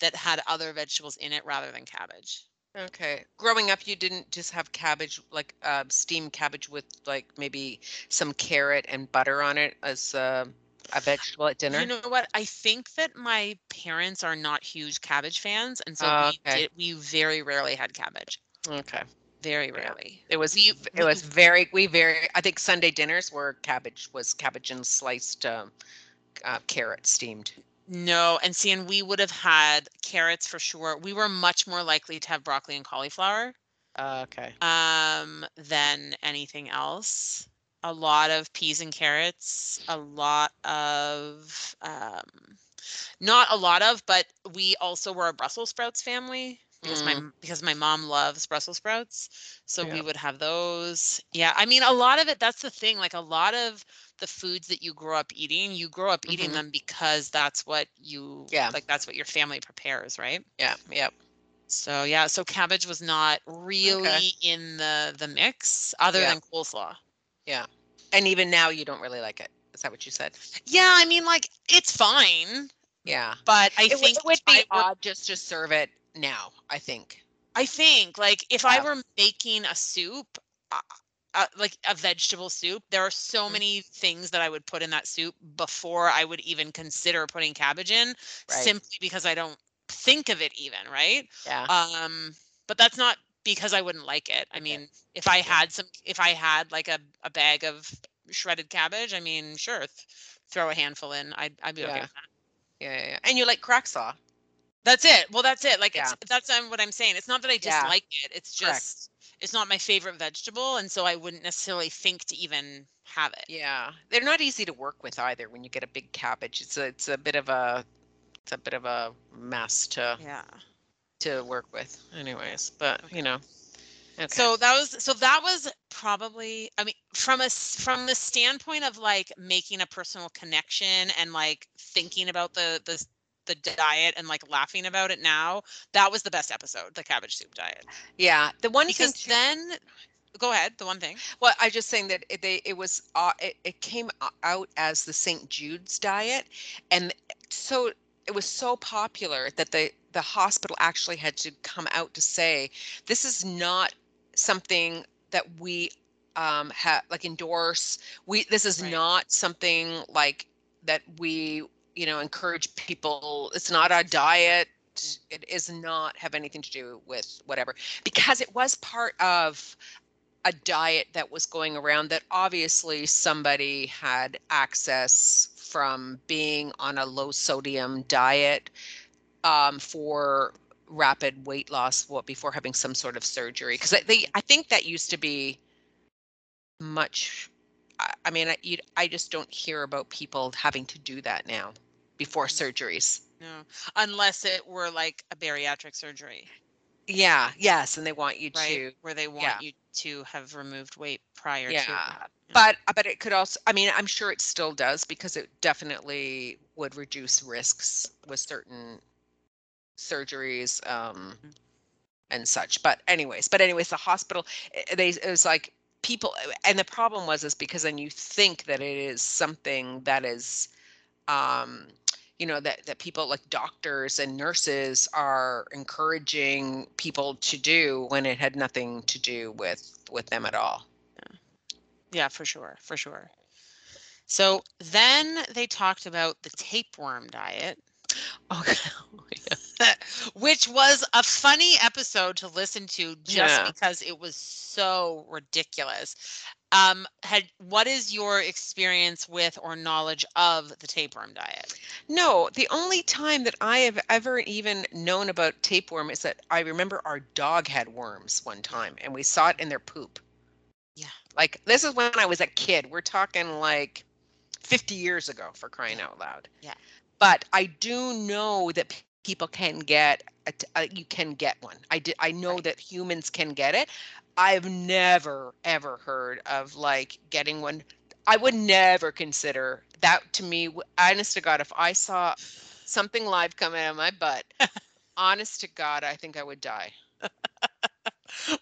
that had other vegetables in it rather than cabbage. Okay. Growing up, you didn't just have cabbage, like uh, steamed cabbage with like maybe some carrot and butter on it as uh, a vegetable at dinner. You know what? I think that my parents are not huge cabbage fans, and so Oh, we okay. did, we very rarely had cabbage. Okay. Very rarely. It was We- it was very we very I think Sunday dinners were cabbage was cabbage and sliced um, uh, carrot steamed. No, and see, and we would have had carrots for sure. We were much more likely to have broccoli and cauliflower Uh, okay. um, than anything else. A lot of peas and carrots, a lot of, um, not a lot of, but we also were a Brussels sprouts family because my because my mom loves Brussels sprouts, so we would have those. Yeah, I mean, a lot of it. That's the thing. Like a lot of the foods that you grow up eating, you grow up eating Mhm. them because that's what you Yeah. like. That's what your family prepares, right? Yeah. Yep. So yeah, so cabbage was not really in the the mix other Yeah. than coleslaw. Yeah. And even now you don't really like it. Is that what you said? Yeah, I mean like it's fine, Yeah. but I it, think it would be I odd just to serve it now. I think. I think like if I were making a soup, I, uh, like a vegetable soup. There are so Mhm. many things that I would put in that soup before I would even consider putting cabbage in, Right. simply because I don't think of it even, right? Yeah. Um, but that's not because I wouldn't like it. I mean, if I had some, if I had like a, a bag of shredded cabbage, I mean, sure, th- throw a handful in. I'd, I'd be okay Yeah. with that. yeah, yeah, yeah. And you like crack saw. That's it. Well, that's it. Like, Yeah. it's, that's what I'm saying. It's not that I Yeah. dislike it. It's Correct. just, it's not my favorite vegetable. And so I wouldn't necessarily think to even have it. Yeah. They're not easy to work with either when you get a big cabbage. It's a it's a bit of a it's a bit of a mess to Yeah. to work with anyways, but you know. Okay. So that was so that was probably I mean from a from the standpoint of like making a personal connection and like thinking about the the the diet and like laughing about it now that was the best episode the cabbage soup diet yeah, the one because thing then go ahead the one thing Well, I just saying that it, they it was uh, it, it came out as the St. Jude's diet, and so it was so popular that the the hospital actually had to come out to say this is not something that we um have like endorse. We this is Right. not something like that we you know encourage people. It's not a diet. It is not have anything to do with whatever because it was part of a diet that was going around that obviously somebody had access from being on a low sodium diet um, for rapid weight loss what before having some sort of surgery because they i think that used to be much i, I mean I, I just don't hear about people having to do that now before surgeries no unless it were like a bariatric surgery yeah yes and they want you right to where they want yeah. you to have removed weight prior to Yeah, that. Yeah. but uh, but it could also i mean i'm sure it still does because it definitely would reduce risks with certain surgeries um Mhm. and such but anyways but anyways the hospital they it was like people and the problem was is because then you think that it is something that is um you know that that people like doctors and nurses are encouraging people to do when it had nothing to do with with them at all Yeah, yeah for sure, for sure. So then they talked about the tapeworm diet, Okay. Oh, [LAUGHS] yeah. [LAUGHS] which was a funny episode to listen to just Yeah. because it was so ridiculous. Um, had what is your experience with or knowledge of the tapeworm diet? No, the only time that I have ever even known about tapeworm is that I remember our dog had worms one time and we saw it in their poop. Yeah. Like this is when I was a kid. We're talking like 50 years ago for crying out loud. Yeah. But I do know that people can get a uh, you can get one. I did I know Right. that humans can get it. I've never ever heard of like getting one. I would never consider that to me. Honest to God, if I saw something live coming out of my butt, [LAUGHS] honest to God, I think I would die.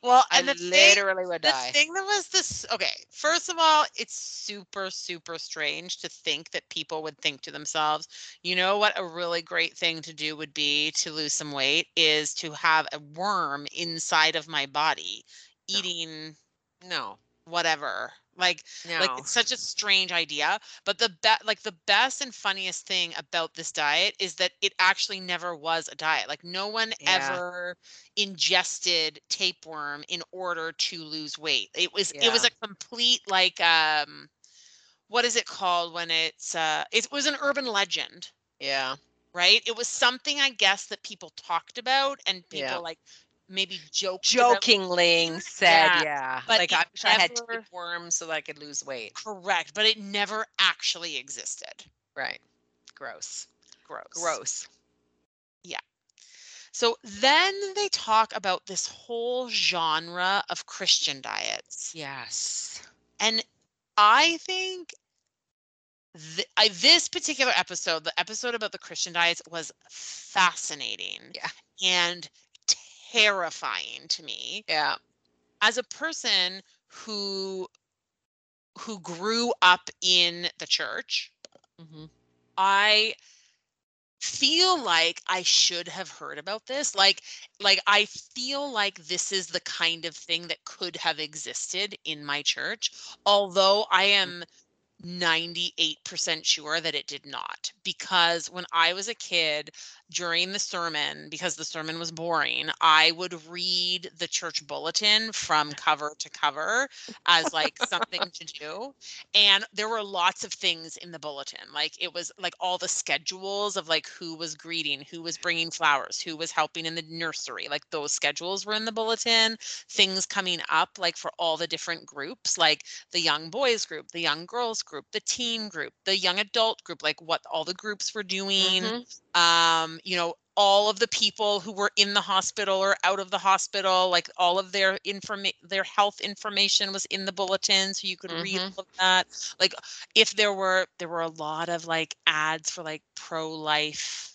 Well, I and the thing, literally would the die. thing that was this okay first of all it's super super strange to think that people would think to themselves you know what a really great thing to do would be to lose some weight is to have a worm inside of my body No. eating no, whatever like no. like it's such a strange idea but the be- like the best and funniest thing about this diet is that it actually never was a diet like no one Yeah. ever ingested tapeworm in order to lose weight it was it was a complete like um what is it called when it's uh it was an urban legend yeah, right it was something i guess that people talked about and people Yeah. like maybe jokingly [LAUGHS] said, Yeah, yeah. but like I wish I had never- tapeworms so that I could lose weight. correct but it never actually existed Right. Gross. gross Gross. Yeah. So then they talk about this whole genre of Christian diets. Yes. And I think th- I, this particular episode, the episode about the Christian diets, was fascinating Yeah. and terrifying to me Yeah. as a person who who grew up in the church hmm I feel like I should have heard about this. Like like I feel like this is the kind of thing that could have existed in my church, although I am 98% sure that it did not because when I was a kid during the sermon because the sermon was boring I would read the church bulletin from [LAUGHS] cover to cover as like something to do and there were lots of things in the bulletin like it was like all the schedules of like who was greeting who was bringing flowers who was helping in the nursery like those schedules were in the bulletin things coming up like for all the different groups like the young boys group the young girls group, the teen group, the young adult group, like what all the groups were doing. Mm-hmm. Um, you know, all of the people who were in the hospital or out of the hospital, like all of their information, their health information was in the bulletin, so you could mm-hmm. read all of that. Like, if there were there were a lot of like ads for like pro life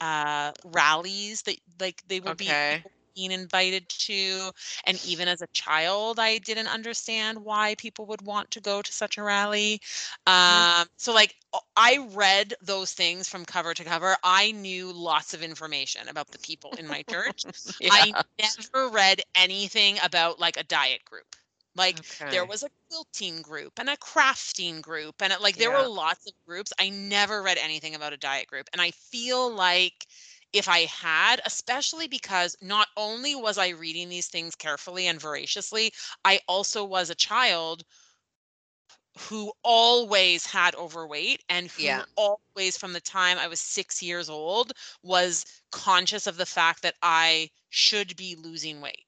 uh rallies that like they would okay. be being invited to. And even as a child, I didn't understand why people would want to go to such a rally. Mm-hmm. Um, so, like, I read those things from cover to cover. I knew lots of information about the people in my church. [LAUGHS] yeah. I never read anything about like a diet group. Like okay. there was a quilting group and a crafting group and it, like there yeah. were lots of groups. I never read anything about a diet group and I feel like if I had, especially because not only was I reading these things carefully and voraciously, I also was a child who always had overweight and who yeah. always from the time I was 6 years old was conscious of the fact that I should be losing weight.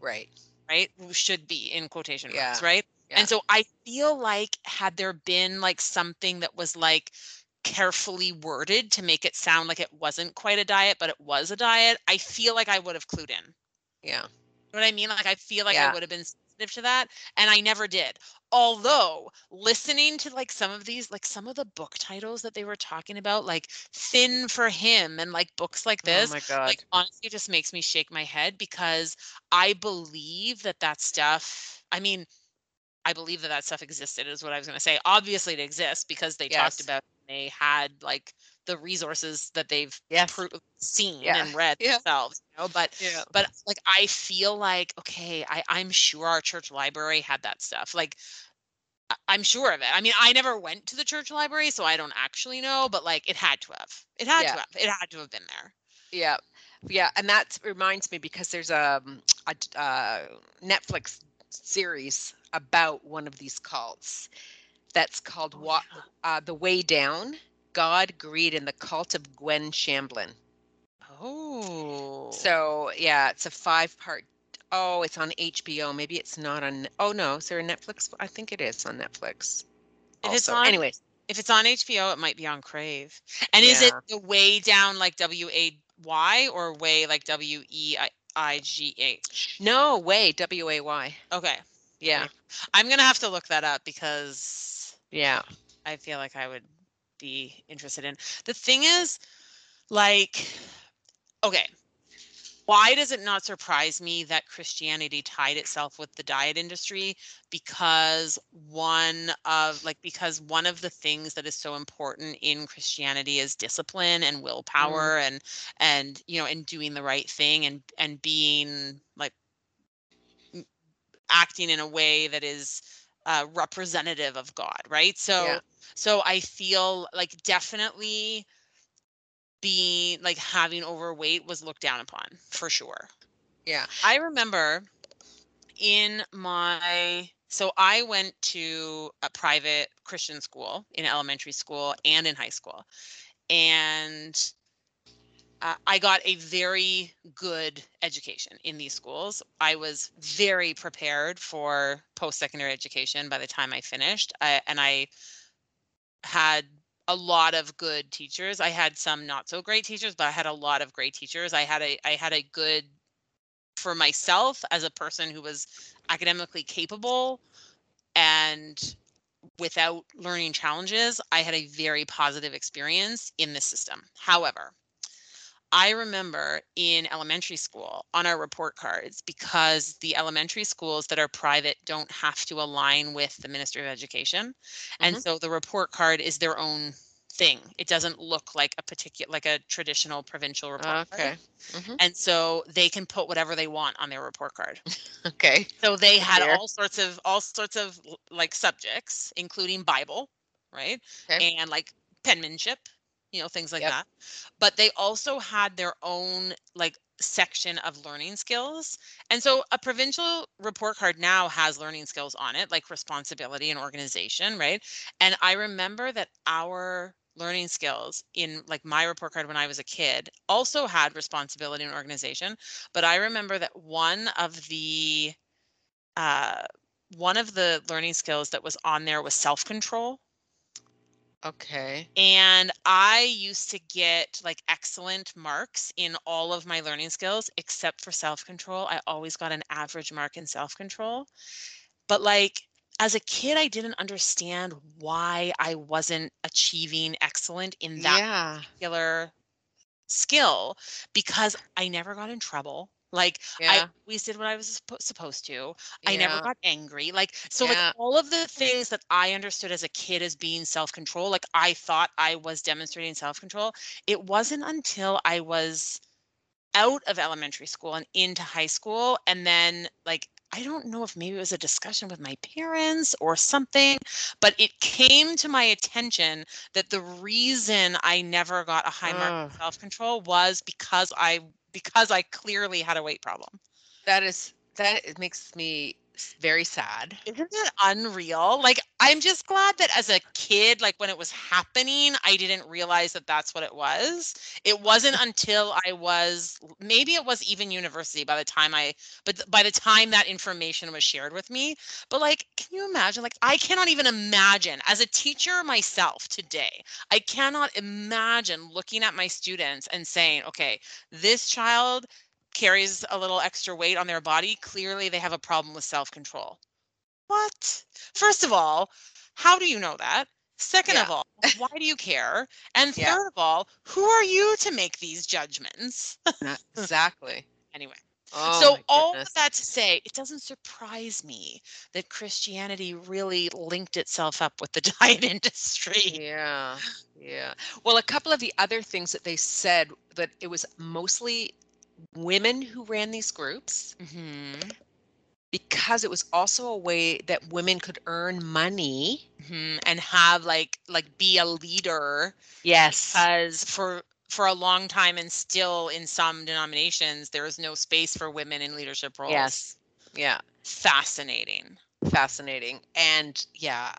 Right. Right? Should be in quotation yeah. marks, right? Yeah. And so I feel like had there been like something that was like carefully worded to make it sound like it wasn't quite a diet, but it was a diet, I feel like I would have clued in. Yeah. You know what I mean? Like I feel like yeah. I would have been sensitive to that. And I never did. Although listening to like some of these, like some of the book titles that they were talking about, like Thin for Him and like books like oh this, oh my God. like honestly just makes me shake my head because I believe that that stuff, I mean, I believe that that stuff existed is what I was going to say. Obviously it exists because they yes. talked about they had like the resources that they've yes. pro- seen yeah. and read yeah. themselves you know but yeah. but like i feel like okay I, i'm sure our church library had that stuff like i'm sure of it i mean i never went to the church library so i don't actually know but like it had to have it had to have it had to have been there yeah yeah and that reminds me because there's um, a, a, a netflix series about one of these cults that's called oh, yeah. uh, The Way Down God, Greed, and the Cult of Gwen Shamblin. Oh. So, yeah, it's a five part. Oh, it's on HBO. Maybe it's not on. Oh, no. Is there a Netflix? I think it is on Netflix. If also. it's on, anyways. If it's on HBO, it might be on Crave. And yeah. is it the way down like W A Y or way like W E I G H? No, way W A Y. Okay. Yeah. I'm gonna have to look that up because yeah. I feel like I would be interested in. The thing is, like, okay, why does it not surprise me that Christianity tied itself with the diet industry? Because one of like because one of the things that is so important in Christianity is discipline and mm. willpower mm. and and you know and doing the right thing and and being like acting in a way that is uh, representative of God, right? So yeah. so I feel like definitely being like having overweight was looked down upon for sure. Yeah. I remember in my so I went to a private Christian school in elementary school and in high school. And uh, I got a very good education in these schools. I was very prepared for post secondary education by the time I finished. I, and I had a lot of good teachers. I had some not so great teachers, but I had a lot of great teachers. I had a I had a good for myself as a person who was academically capable and without learning challenges, I had a very positive experience in this system. However, I remember in elementary school on our report cards because the elementary schools that are private don't have to align with the Ministry of Education. And mm-hmm. so the report card is their own thing. It doesn't look like a particular like a traditional provincial report Okay. card. Mhm. And so they can put whatever they want on their report card. [LAUGHS] Okay. So they had Fair. all sorts of all sorts of like subjects, including Bible, right? Okay. And like penmanship, you know, things like Yep. that. But they also had their own like section of learning skills. And so a provincial report card now has learning skills on it, like responsibility and organization, right? And I remember that our learning skills in like my report card when I was a kid also had responsibility and organization. But I remember that one of the uh one of the learning skills that was on there was self-control Okay. and I used to get like excellent marks in all of my learning skills except for self-control. I always got an average mark in self-control. But like as a kid, I didn't understand why I wasn't achieving excellent in that Yeah. particular skill because I never got in trouble. Like I Yeah. always did what I was supposed to. I never got angry. Like so Yeah. like all of the things that I understood as a kid as being self-control, like I thought I was demonstrating self-control. It wasn't until I was out of elementary school and into high school and then like I don't know if maybe it was a discussion with my parents or something, but it came to my attention that the reason I never got a high mark Ugh. in self-control was because I because I clearly had a weight problem. That is that makes me very sad. Isn't that unreal? Like, I'm just glad that as a kid, like when it was happening, I didn't realize that that's what it was. It wasn't until I was maybe it was even university by the time I, but by the time that information was shared with me. But like, can you imagine? Like, I cannot even imagine as a teacher myself today, I cannot imagine looking at my students and saying, okay, this child carries a little extra weight on their body, clearly they have a problem with self control. What? First of all, how do you know that? Second of all, [LAUGHS] why do you care? And Yeah. third of all, who are you to make these judgments? [LAUGHS] Exactly. anyway, Oh so all of that to say, it doesn't surprise me that Christianity really linked itself up with the [LAUGHS] diet industry. Yeah. Yeah. Well, a couple of the other things that they said that it was mostly women who ran these groups hmm because it was also a way that women could earn money. hmm And have like like be a leader Yes. because for for a long time and still in some denominations there is no space for women in leadership roles yes. Yeah. fascinating Fascinating. And yeah.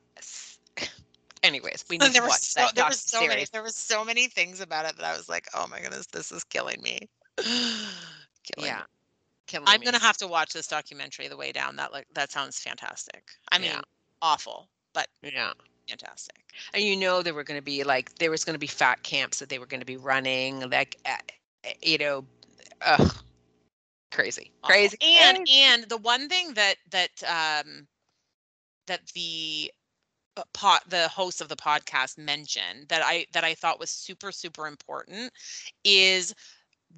[LAUGHS] Anyways, we [LAUGHS] need there to watch so, that there were so many there were so many things about it that i was like oh my goodness this is killing me [SIGHS] killing Yeah. Killing i'm me. gonna have to watch this documentary the way down that like that sounds fantastic i mean Yeah. awful but Yeah. fantastic And you know there were going to be like there was going to be fat camps that they were going to be running like uh, uh, you know ugh, crazy awful. crazy and crazy. and the one thing that that um that the uh, pot the host of the podcast mentioned that i that i thought was super super important is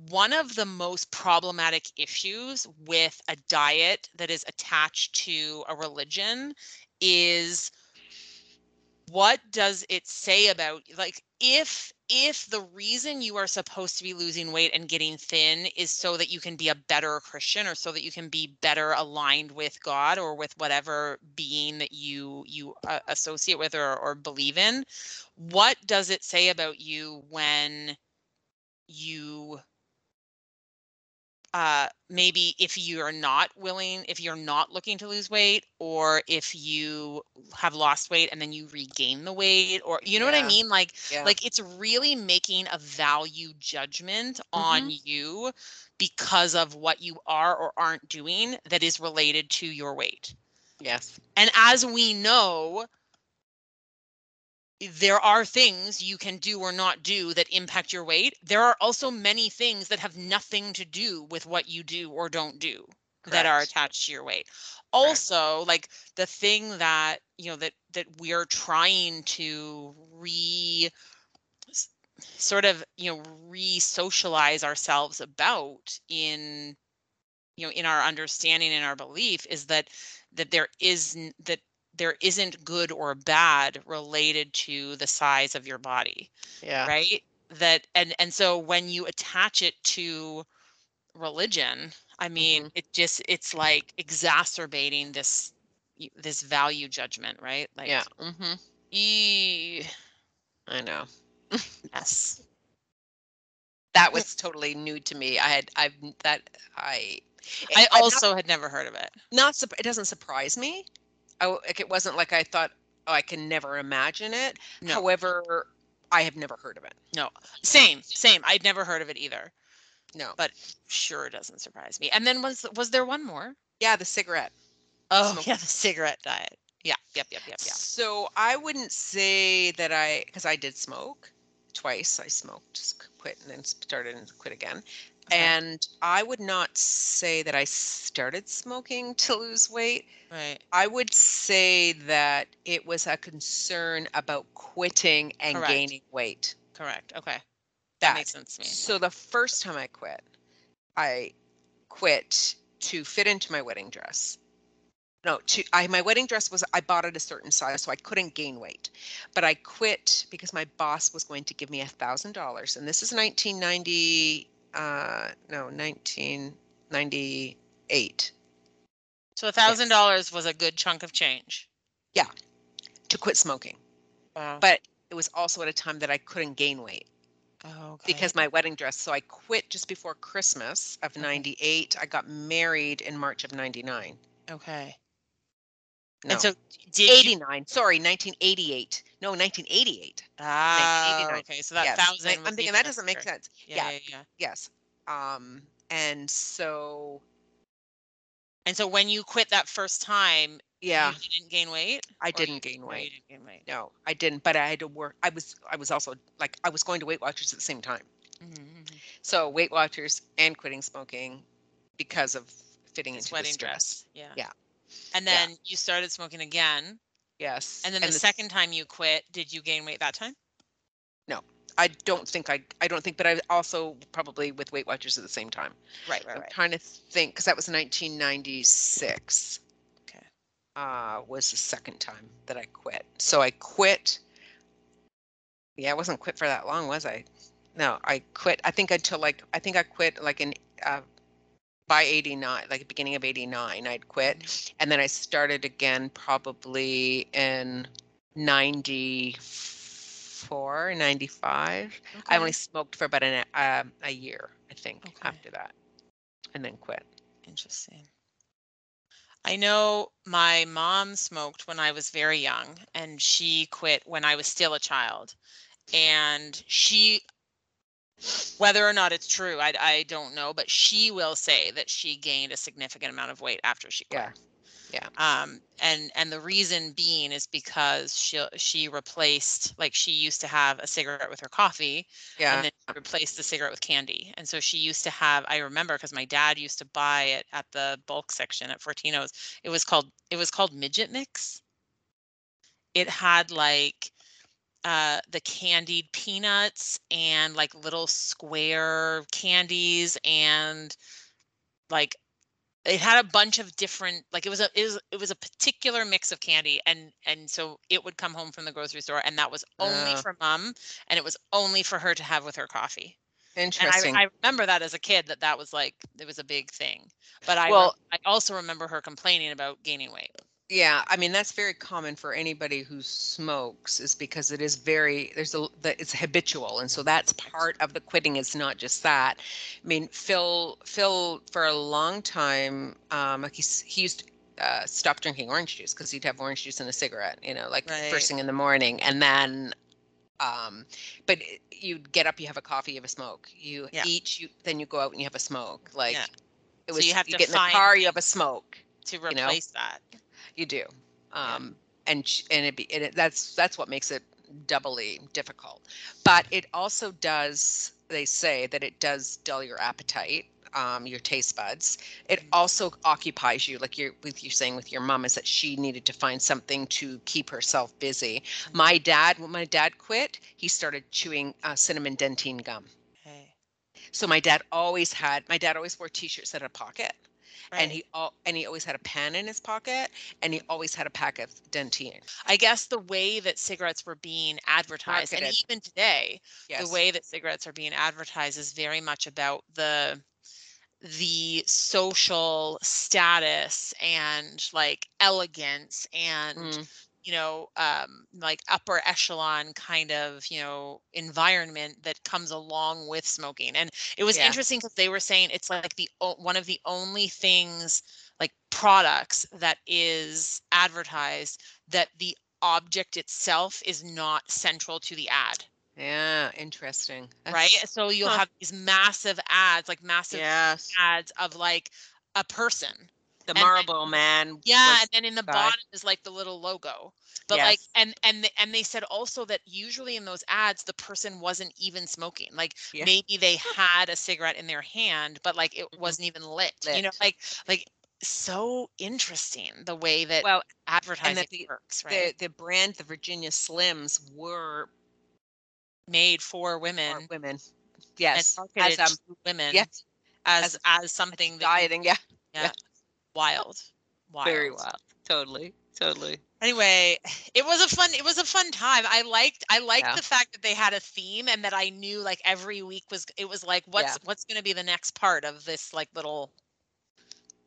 one of the most problematic issues with a diet that is attached to a religion is what does it say about like if if the reason you are supposed to be losing weight and getting thin is so that you can be a better christian or so that you can be better aligned with god or with whatever being that you you uh, associate with or, or believe in what does it say about you when you uh maybe if you're not willing if you're not looking to lose weight or if you have lost weight and then you regain the weight or you know what i mean? Like yeah. like it's really making a value judgment on you because of what you are or aren't doing that is related to your weight. Yes. And as we know there are things you can do or not do that impact your weight. There are also many things that have nothing to do with what you do or don't do that are attached to your weight. Also, like the thing that, you know, that that we're trying to re sort of, you know, re-socialize ourselves about in you know, in our understanding and our belief is that that there is that there isn't good or bad related to the size of your body Yeah. right that and and so when you attach it to religion i mean Mhm. it just it's like exacerbating this this value judgment right like Yeah. Mm-hmm. e I know. yes That was totally new to me. I had I've that I i I'm not- also had never heard of it not it doesn't surprise me. I w- like it wasn't like I thought oh I can never imagine it. No. However, I have never heard of it. No, same same i'd never heard of it either No. But- sure doesn't surprise me and then was was there one more yeah, the cigarette. oh [LAUGHS] Smoke- yeah the cigarette diet yeah yep yep yep yep So I wouldn't say that I because I did smoke twice. I smoked, just quit, and then started and quit again. Okay. And I would not say that I started smoking [LAUGHS] to lose weight. right I would say that it was a concern about quitting and Correct. gaining weight. correct okay that That. makes sense to me So the first time I quit, I quit to fit into my wedding dress. No, to I my wedding dress was I bought it a certain size, so I couldn't gain weight. But I quit because my boss was going to give me a thousand dollars, and this is 1990. Uh, no, 1998 So a thousand dollars was a good chunk of change. Yeah, to quit smoking. Wow. But it was also at a time that I couldn't gain weight. okay. because my wedding dress. So I quit just before Christmas of Okay. 98. I got married in March of 99. okay. No, And so did you 89. Sorry, 1988. No, 1988. ah 89. okay. So that yes. thousand. I'm thinking that doesn't make sense. Yeah, Yeah. yeah, yeah. Yes. Um, and so And so when you quit that first time, yeah, you didn't gain weight. I didn't gain weight. You didn't gain weight. No, I didn't. But I had to work. I was I was also like I was going to Weight Watchers at the same time. Mhm, mhm. So Weight Watchers and quitting smoking because of fitting This into this dress. Yeah. Yeah. And Yeah. then you started smoking again. Yes. And then the s- second time you quit, did you gain weight that time? No. I don't think I I don't think, but I also probably with Weight Watchers at the same time. Right, right, I'm right. trying to think because that was 1996. Okay. Uh, was the second time that I quit. So I quit. Yeah, I wasn't quit for that long, was I? No, I quit. I think until like I think I quit like in uh, by 89, like beginning of 89, I'd quit, and then I started again probably in 94, 95. I only smoked for about an, um a year, I think, Okay. after that, and then quit. Interesting. I know my mom smoked when I was very young and she quit when I was still a child. And she, whether or not it's true, I, I don't know, but she will say that she gained a significant amount of weight after she quit. Yeah. Yeah. Um, and and the reason being is because she she replaced like she used to have a cigarette with her coffee Yeah. and then she replaced the cigarette with candy. And so she used to have, I remember because my dad used to buy it at the bulk section at Fortino's. It was called, it was called midget mix. It had like uh the candied peanuts and like little square candies and like it had a bunch of different like it was a it was it was a particular mix of candy and and so it would come home from the grocery store and that was only Oh. for mom and it was only for her to have with her coffee Interesting. and I, I remember that as a kid that that was like it was a big thing but i Well- i also remember her complaining about gaining weight yeah, I mean that's very common for anybody who smokes, is because it is very there's a the, it's habitual, and so that's part of the quitting. it's not just that. I mean, Phil Phil for a long time, um, like he's he used. to, Uh, stop drinking orange juice because he'd have orange juice and a cigarette, you know, like Right. first thing in the morning, and then, um, but you'd get up, you have a coffee, you have a smoke, you Yeah. eat, you then you go out and you have a smoke, like Yeah. it So was. you have to get in the car, you have a smoke, to know? replace that you do. Yeah. Um, and and it, be, and it that's that's what makes it doubly difficult. But it also does. They say that it does dull your appetite, um, your taste buds. It Mhm. also occupies you, like you're with you saying with your mom, is that she needed to find something to keep herself busy. Mm-hmm. My dad, when my dad quit, he started chewing uh, cinnamon Dentyne gum. okay So my dad always had. My dad always wore T-shirts that had a pocket. And he all and he always had a pen in his pocket, and he always had a pack of Dentyne. I guess the way that cigarettes were being advertised, and even today, Yes. the way that cigarettes are being advertised is very much about the the social status and like elegance and Mm, you know um like upper echelon kind of you know environment that comes along with smoking and it was Yeah. interesting because they were saying it's like the one of the only things like products that is advertised that the object itself is not central to the ad yeah, interesting. right so you'll huh. have these massive ads like massive Yes. ads of like a person The and- Marlboro Man. yeah and then in the guy. bottom is like the little logo but like and and th- and they said also that usually in those ads the person wasn't even smoking like Yeah. maybe they had a cigarette in their hand but like it Mhm. wasn't even lit, you know like like so interesting the way that well, advertising the- works right the brand, the Virginia Slims, were made for women. for women. Yes, as um, women yes, as as- as, something that dieting. Yeah, yeah, wild wild very wild. Totally, totally. anyway it was a fun it was a fun time i liked i liked Yeah. the fact that they had a theme and that i knew like every week was it was like what's what's going to be the next part of this like little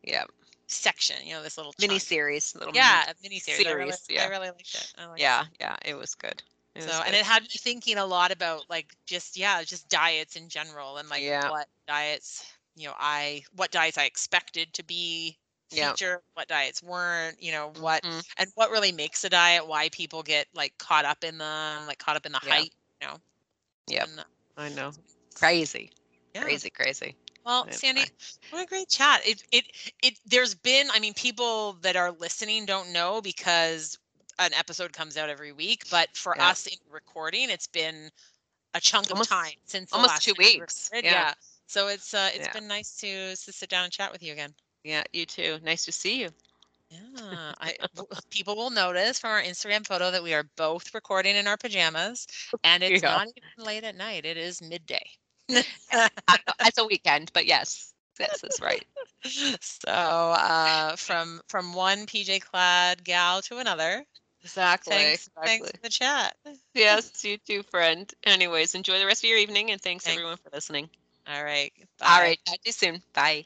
Yeah, section you know this little mini series. Little yeah mini series I really, yeah. I really liked it oh, liked yeah, yeah. It was good. It it. was so and it had me thinking a lot about like just yeah just diets in general and like Yeah. what diets you know i what diets i expected to be Yeah. feature what diets weren't you know what Mhm. and what really makes a diet why people get like caught up in them like caught up in the Yeah. hype you know uh, I know. Crazy, yeah. crazy, crazy. well sandy what a great chat it it it there's been i mean people that are listening don't know because an episode comes out every week but for Yeah. us in recording it's been a chunk Almost- of time since the almost last two weeks, recorded. yeah. so it's uh it's Yeah. been nice to to sit down and chat with you again Yeah, you too. Nice to see you. Yeah, I [LAUGHS] people will notice from our Instagram photo that we are both recording in our pajamas, [LAUGHS] and it's not even late at night. It is midday. [LAUGHS] It's a weekend, but yes, yes, that's right. so uh, from from one PJ clad gal to another. Exactly. Thanks, exactly. thanks for the chat. Yes, you too, friend. Anyways, enjoy the rest of your evening, and thanks Thanks. everyone for listening. All right. All bye. right, talk to you soon. Bye.